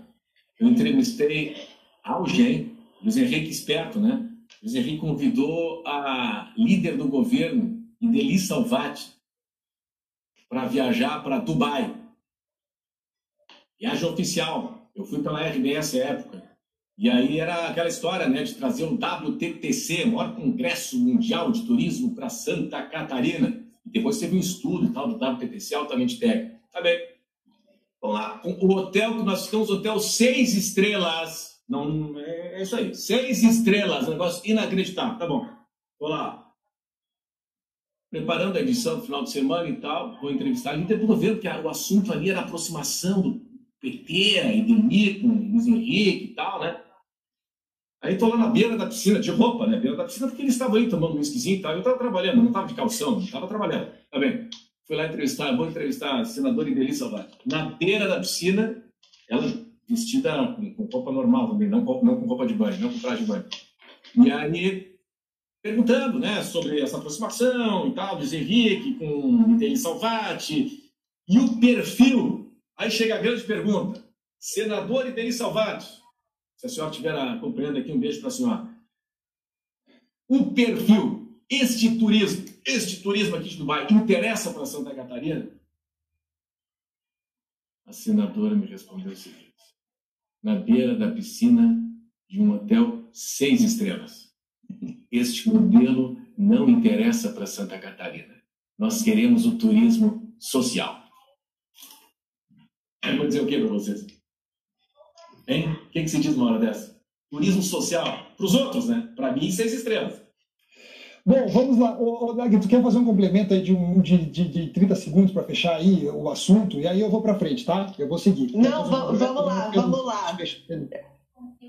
Eu entrevistei alguém, Luiz Henrique Esperto, né? Luiz Henrique convidou a líder do governo, Ideli Salvati, para viajar para Dubai. Viagem oficial. Eu fui pela RBS época. E aí era aquela história, né, de trazer o WTTC, maior congresso mundial de turismo para Santa Catarina. E depois teve um estudo tal do WTTC altamente técnico. Tá bem. Vamos lá. O hotel que nós ficamos, hotel seis estrelas. Não, é, é isso aí. Seis estrelas, negócio inacreditável. Tá bom. Vou lá. Preparando a edição do final de semana e tal, vou entrevistar ali, depois vendo que o assunto ali era a aproximação do PT, Edemir, com Luiz Henrique e tal, né? Aí tô lá na beira da piscina, de roupa, né? Beira da piscina, porque eles estavam aí tomando um whiskyzinho e tal. Eu tava trabalhando, não tava de calção, não tava trabalhando. Tá bem? Fui lá entrevistar, vou entrevistar a senadora Ideli Salvati. Na beira da piscina, ela vestida com, com roupa normal também, não, não com roupa de banho, não com traje de banho. E aí, perguntando né, sobre essa aproximação e tal, do Henrique com Denis Salvati, e o perfil. Aí chega a grande pergunta: senador Denis Salvati, se a senhora estiver acompanhando aqui, um beijo para a senhora. O perfil, este turismo, este turismo aqui de Dubai, interessa para Santa Catarina? A senadora me respondeu o seguinte: na beira da piscina de um hotel seis estrelas. Este modelo não interessa para Santa Catarina. Nós queremos o turismo social. Eu vou dizer o que para vocês? Hein? O que, que se diz uma hora dessa? Turismo social. Para os outros, né? Para mim, seis estrelas. Bom, vamos lá. Ô, ô Dag, tu quer fazer um complemento aí de, um, de, de, de 30 segundos para fechar aí o assunto? E aí eu vou para frente, tá? Eu vou seguir. Não, vamos, vamos lá, vamos lá.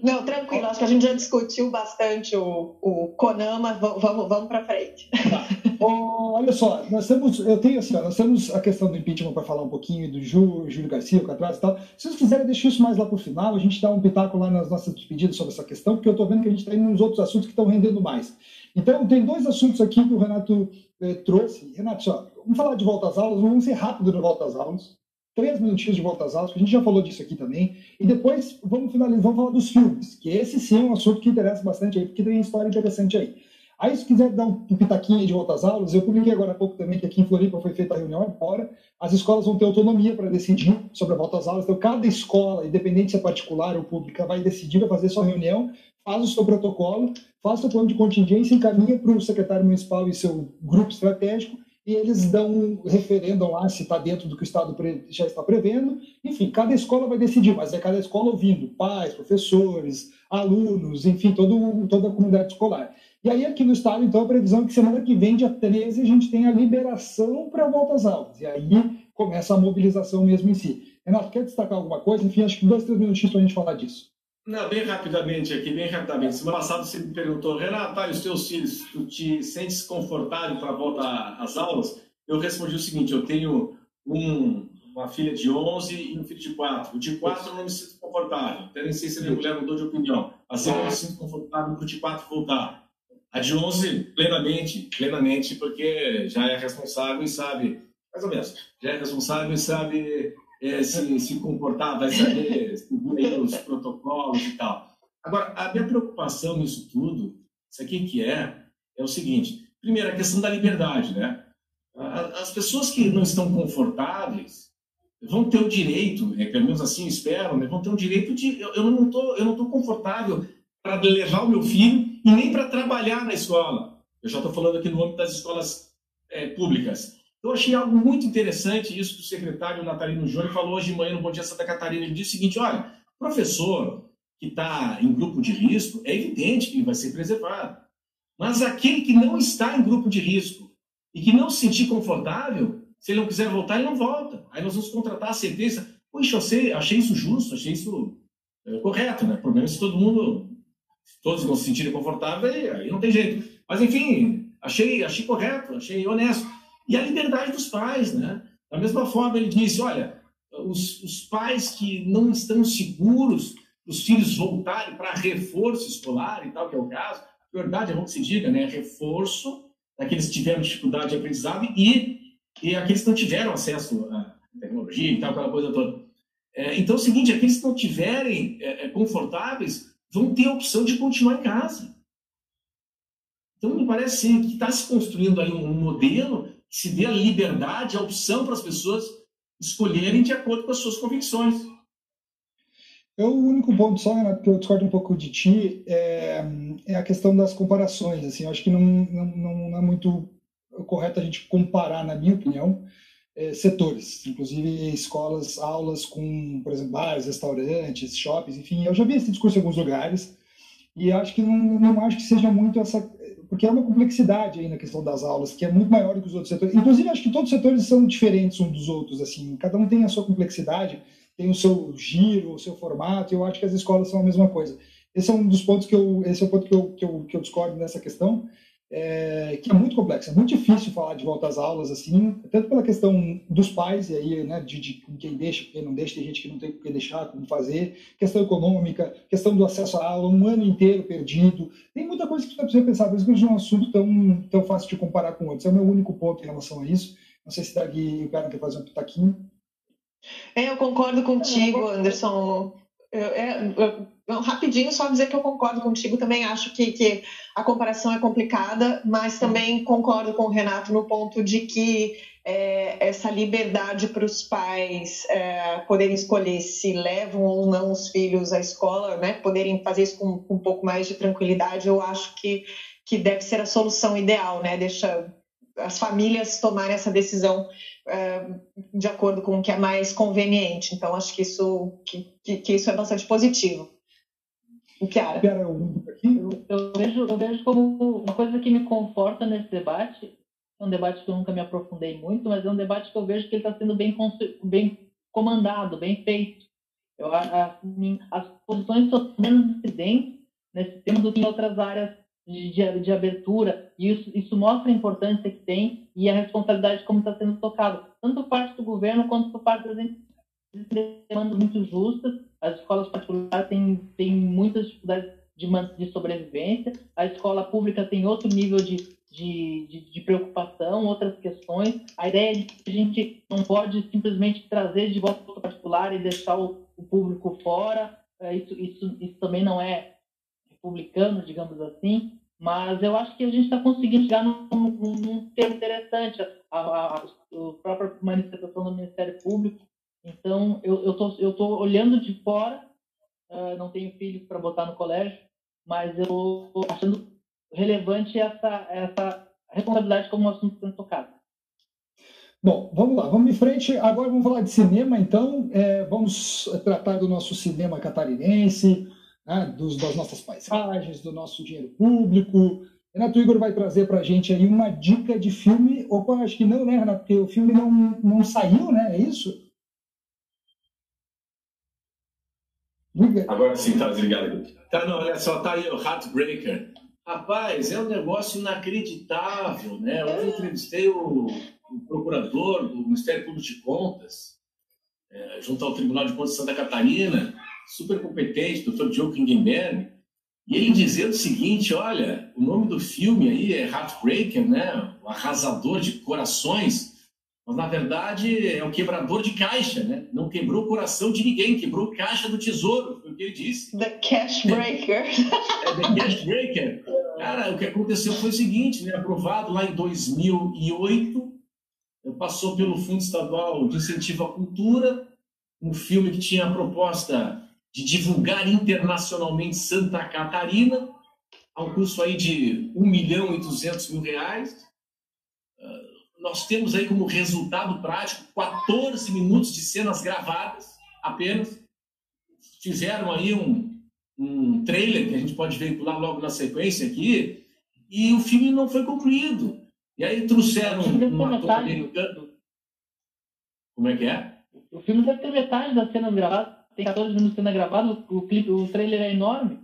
Não, tranquilo, acho que a gente já discutiu bastante o, o Conama, vamos, vamos para frente. Tá. Oh, olha só, nós temos, eu tenho assim, ó, nós temos a questão do impeachment para falar um pouquinho, do Júlio, Júlio Garcia, o Catraz e tal. Se vocês quiserem, deixar isso mais lá para o final, a gente dá um pitaco lá nas nossas despedidas sobre essa questão, porque eu estou vendo que a gente está indo nos outros assuntos que estão rendendo mais. Então, tem dois assuntos aqui que o Renato eh, trouxe. Renato, só, vamos falar de volta às aulas, vamos ser rápido no volta às aulas. Três minutinhos de volta às aulas, porque a gente já falou disso aqui também. E depois vamos finalizar, vamos falar dos filmes, que esse sim é um assunto que interessa bastante aí, porque tem uma história interessante aí. Aí, se quiser dar um pitaquinho de volta às aulas, eu publiquei agora há pouco também que aqui em Floripa foi feita a reunião agora. As escolas vão ter autonomia para decidir sobre a volta às aulas. Então, cada escola, independente se é particular ou pública, vai decidir, vai fazer sua reunião, faz o seu protocolo, faz o seu plano de contingência, encaminha para o secretário municipal e seu grupo estratégico, e eles dão um referendo lá se está dentro do que o Estado já está prevendo. Enfim, cada escola vai decidir, mas é cada escola ouvindo pais, professores, alunos, enfim, todo, toda a comunidade escolar. E aí, aqui no Estado, então, a previsão é que semana que vem, dia 13, a gente tem a liberação para a volta às aulas. E aí começa a mobilização mesmo em si. Renato, quer destacar alguma coisa? Enfim, acho que dois, três minutinhos para a gente falar disso. Não, bem rapidamente aqui, bem rapidamente. Semana passada você me perguntou, Renato, tá, os teus filhos, tu te sentes confortável para a volta às aulas? Eu respondi o seguinte, eu tenho um, uma filha de 11 e um filho de 4. O de 4 eu não me sinto confortável, até nem sei se a minha mulher mudou de opinião. Assim eu me sinto confortável para o de 4 voltar. A de 11, plenamente, plenamente, porque já é responsável e sabe, mais ou menos, já é responsável e sabe é, se, se comportar, vai saber seguir os protocolos e tal. Agora, a minha preocupação nisso tudo, isso aqui que é, é o seguinte: primeiro, a questão da liberdade, né? As pessoas que não estão confortáveis vão ter o direito, é, pelo menos assim esperam, né? vão ter o direito de. Eu, eu não estou eu não tô confortável para levar o meu filho e nem para trabalhar na escola. Eu já estou falando aqui no âmbito das escolas é, públicas. Eu achei algo muito interessante isso que o secretário Natalino Júnior falou hoje de manhã no Bom Dia Santa Catarina. Ele disse o seguinte: olha, professor que está em grupo de risco, é evidente que ele vai ser preservado. Mas aquele que não está em grupo de risco e que não se sentir confortável, se ele não quiser voltar, ele não volta. Aí nós vamos contratar a sentença. Poxa, eu sei, achei isso justo, achei isso é, correto, né? O problema é se todo mundo todos não se sentirem confortáveis, aí não tem jeito. Mas, enfim, achei, achei correto, achei honesto. E a liberdade dos pais, né? Da mesma forma, ele disse, olha, os, os pais que não estão seguros os filhos voltarem para reforço escolar e tal, que é o caso, a verdade é bom que se diga, né? Reforço daqueles que tiveram dificuldade de aprendizado e, e aqueles que não tiveram acesso à tecnologia e tal, aquela coisa toda. É, então, é o seguinte, aqueles que não tiverem é, é confortáveis vão ter a opção de continuar em casa. Então, me parece que está se construindo aí um modelo se dê a liberdade, a opção para as pessoas escolherem de acordo com as suas convicções. Eu, o único ponto só, Renato, que eu discordo um pouco de ti, é, é a questão das comparações. Assim, eu acho que não, não, não é muito correto a gente comparar, na minha opinião, é, setores, inclusive escolas, aulas com, por exemplo, bares, restaurantes, shoppings, enfim. Eu já vi esse discurso em alguns lugares e acho que não, não acho que seja muito essa, porque é uma complexidade aí na questão das aulas que é muito maior do que os outros setores. Inclusive acho que todos os setores são diferentes uns dos outros, assim. Cada um tem a sua complexidade, tem o seu giro, o seu formato. E eu acho que as escolas são a mesma coisa. Esse é um dos pontos que eu, esse é o ponto que eu, que eu, que eu discordo nessa questão. É, que é muito complexa. É muito difícil falar de volta às aulas, assim, tanto pela questão dos pais, e aí, né, de, de quem deixa, quem não deixa, tem gente que não tem por que deixar, como fazer, questão econômica, questão do acesso à aula, um ano inteiro perdido. Tem muita coisa que você precisa pensar, por isso que não é um assunto tão, tão fácil de comparar com outros. É o meu único ponto em relação a isso. Não sei se Dagui e o cara quer fazer um pitaquinho. É, eu concordo contigo, Anderson. É, eu, rapidinho, só dizer que eu concordo contigo. Também acho que, que a comparação é complicada, mas também concordo com o Renato no ponto de que é, essa liberdade para os pais é, poderem escolher se levam ou não os filhos à escola, né, poderem fazer isso com, com um pouco mais de tranquilidade, eu acho que, que deve ser a solução ideal, né? Deixa as famílias tomarem essa decisão de acordo com o que é mais conveniente. Então, acho que isso, que, que, que isso é bastante positivo. O que era? Eu, eu, vejo, eu vejo como uma coisa que me conforta nesse debate, é um debate que eu nunca me aprofundei muito, mas é um debate que eu vejo que ele está sendo bem, bem comandado, bem feito. Eu, assim, as posições são menos incidentes nesse tema do que em outras áreas de, de, de, abertura, e isso, isso mostra a importância que tem e a responsabilidade como está sendo tocado, tanto por parte do governo quanto por parte das demandas muito justas. As escolas particulares têm, têm muitas dificuldades de, de sobrevivência, a escola pública tem outro nível de, de, de, de, preocupação, outras questões. A ideia de que a gente não pode simplesmente trazer de volta o particular e deixar o, o público fora, é, isso, isso, isso também não é republicano, digamos assim, mas eu acho que a gente está conseguindo chegar num, num, num termo interessante, a, a, a, própria manifestação do Ministério Público. Então, eu estou eu tô olhando de fora, uh, não tenho filhos para botar no colégio, mas eu estou achando relevante essa, essa responsabilidade como um assunto sendo tocado. Bom, vamos lá, vamos em frente. Agora vamos falar de cinema, então. É, vamos tratar do nosso cinema catarinense, né, dos, das nossas paisagens, do nosso dinheiro público. Renato Igor vai trazer para a gente aí uma dica de filme. Opa, acho que não, né, Renato? Porque o filme não, não saiu, né? É isso? Agora sim, tá desligado. Tá, não, olha só, tá aí o Heartbreaker. Rapaz, é um negócio inacreditável, né? Eu entrevistei o, o procurador do Ministério Público de Contas, é, junto ao Tribunal de Contas de Santa Catarina, super competente, doutor Diogo Kingenberg, e ele dizendo o seguinte, olha, o nome do filme aí é Heartbreaker, né? O arrasador de corações, mas na verdade é o quebrador de caixa, né? Não quebrou o coração de ninguém, quebrou a caixa do tesouro, foi o que ele disse. The Cash Breaker. é, The Cash Breaker. Cara, o que aconteceu foi o seguinte, né? Aprovado lá em 2008, passou pelo Fundo Estadual de Incentivo à Cultura, um filme que tinha a proposta de divulgar internacionalmente Santa Catarina, a um custo aí de 1 milhão e 200 mil reais. Uh, nós temos aí como resultado prático 14 minutos de cenas gravadas apenas. Fizeram aí um, um trailer que a gente pode veicular logo na sequência aqui, e o filme não foi concluído. E aí trouxeram um, um ator americano. Como é que é? O filme deve ter metade das cenas gravadas tem 14 minutos sendo gravado, o, clipe, o trailer é enorme.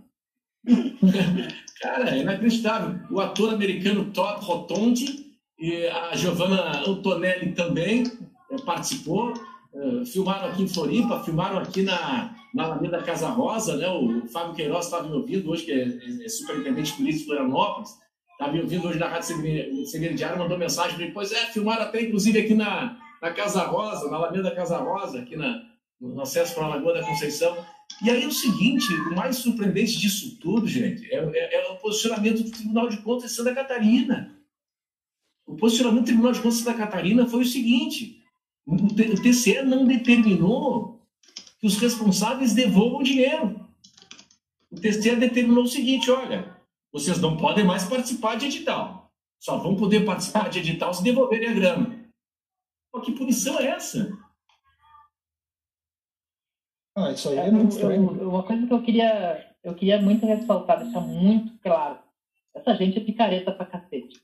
Cara, é inacreditável. O ator americano Todd Rotondi e a Giovanna Antonelli também é, participou. É, filmaram aqui em Floripa, filmaram aqui na, na Alameda Casa Rosa, né? O Fábio Queiroz estava me ouvindo hoje, que é, é, é superintendente polícia de Florianópolis, estava me ouvindo hoje na Rádio Segredo Diário, mandou mensagem para mim, pois é, filmaram até inclusive aqui na, na Casa Rosa, na Alameda Casa Rosa, aqui na, no acesso para a Lagoa da Conceição. E aí o seguinte, o mais surpreendente disso tudo, gente, é, é, é o posicionamento do Tribunal de Contas de Santa Catarina. O posicionamento do Tribunal de Contas de Santa Catarina foi o seguinte: o TCE não determinou que os responsáveis devolvam o dinheiro. O TCE determinou o seguinte: olha, vocês não podem mais participar de edital. Só vão poder participar de edital se devolverem a grana. Pô, que punição é essa? Ah, isso aí é, é muito estranho. uma coisa que eu queria, eu queria muito ressaltar, deixar muito claro. Essa gente é picareta pra cacete.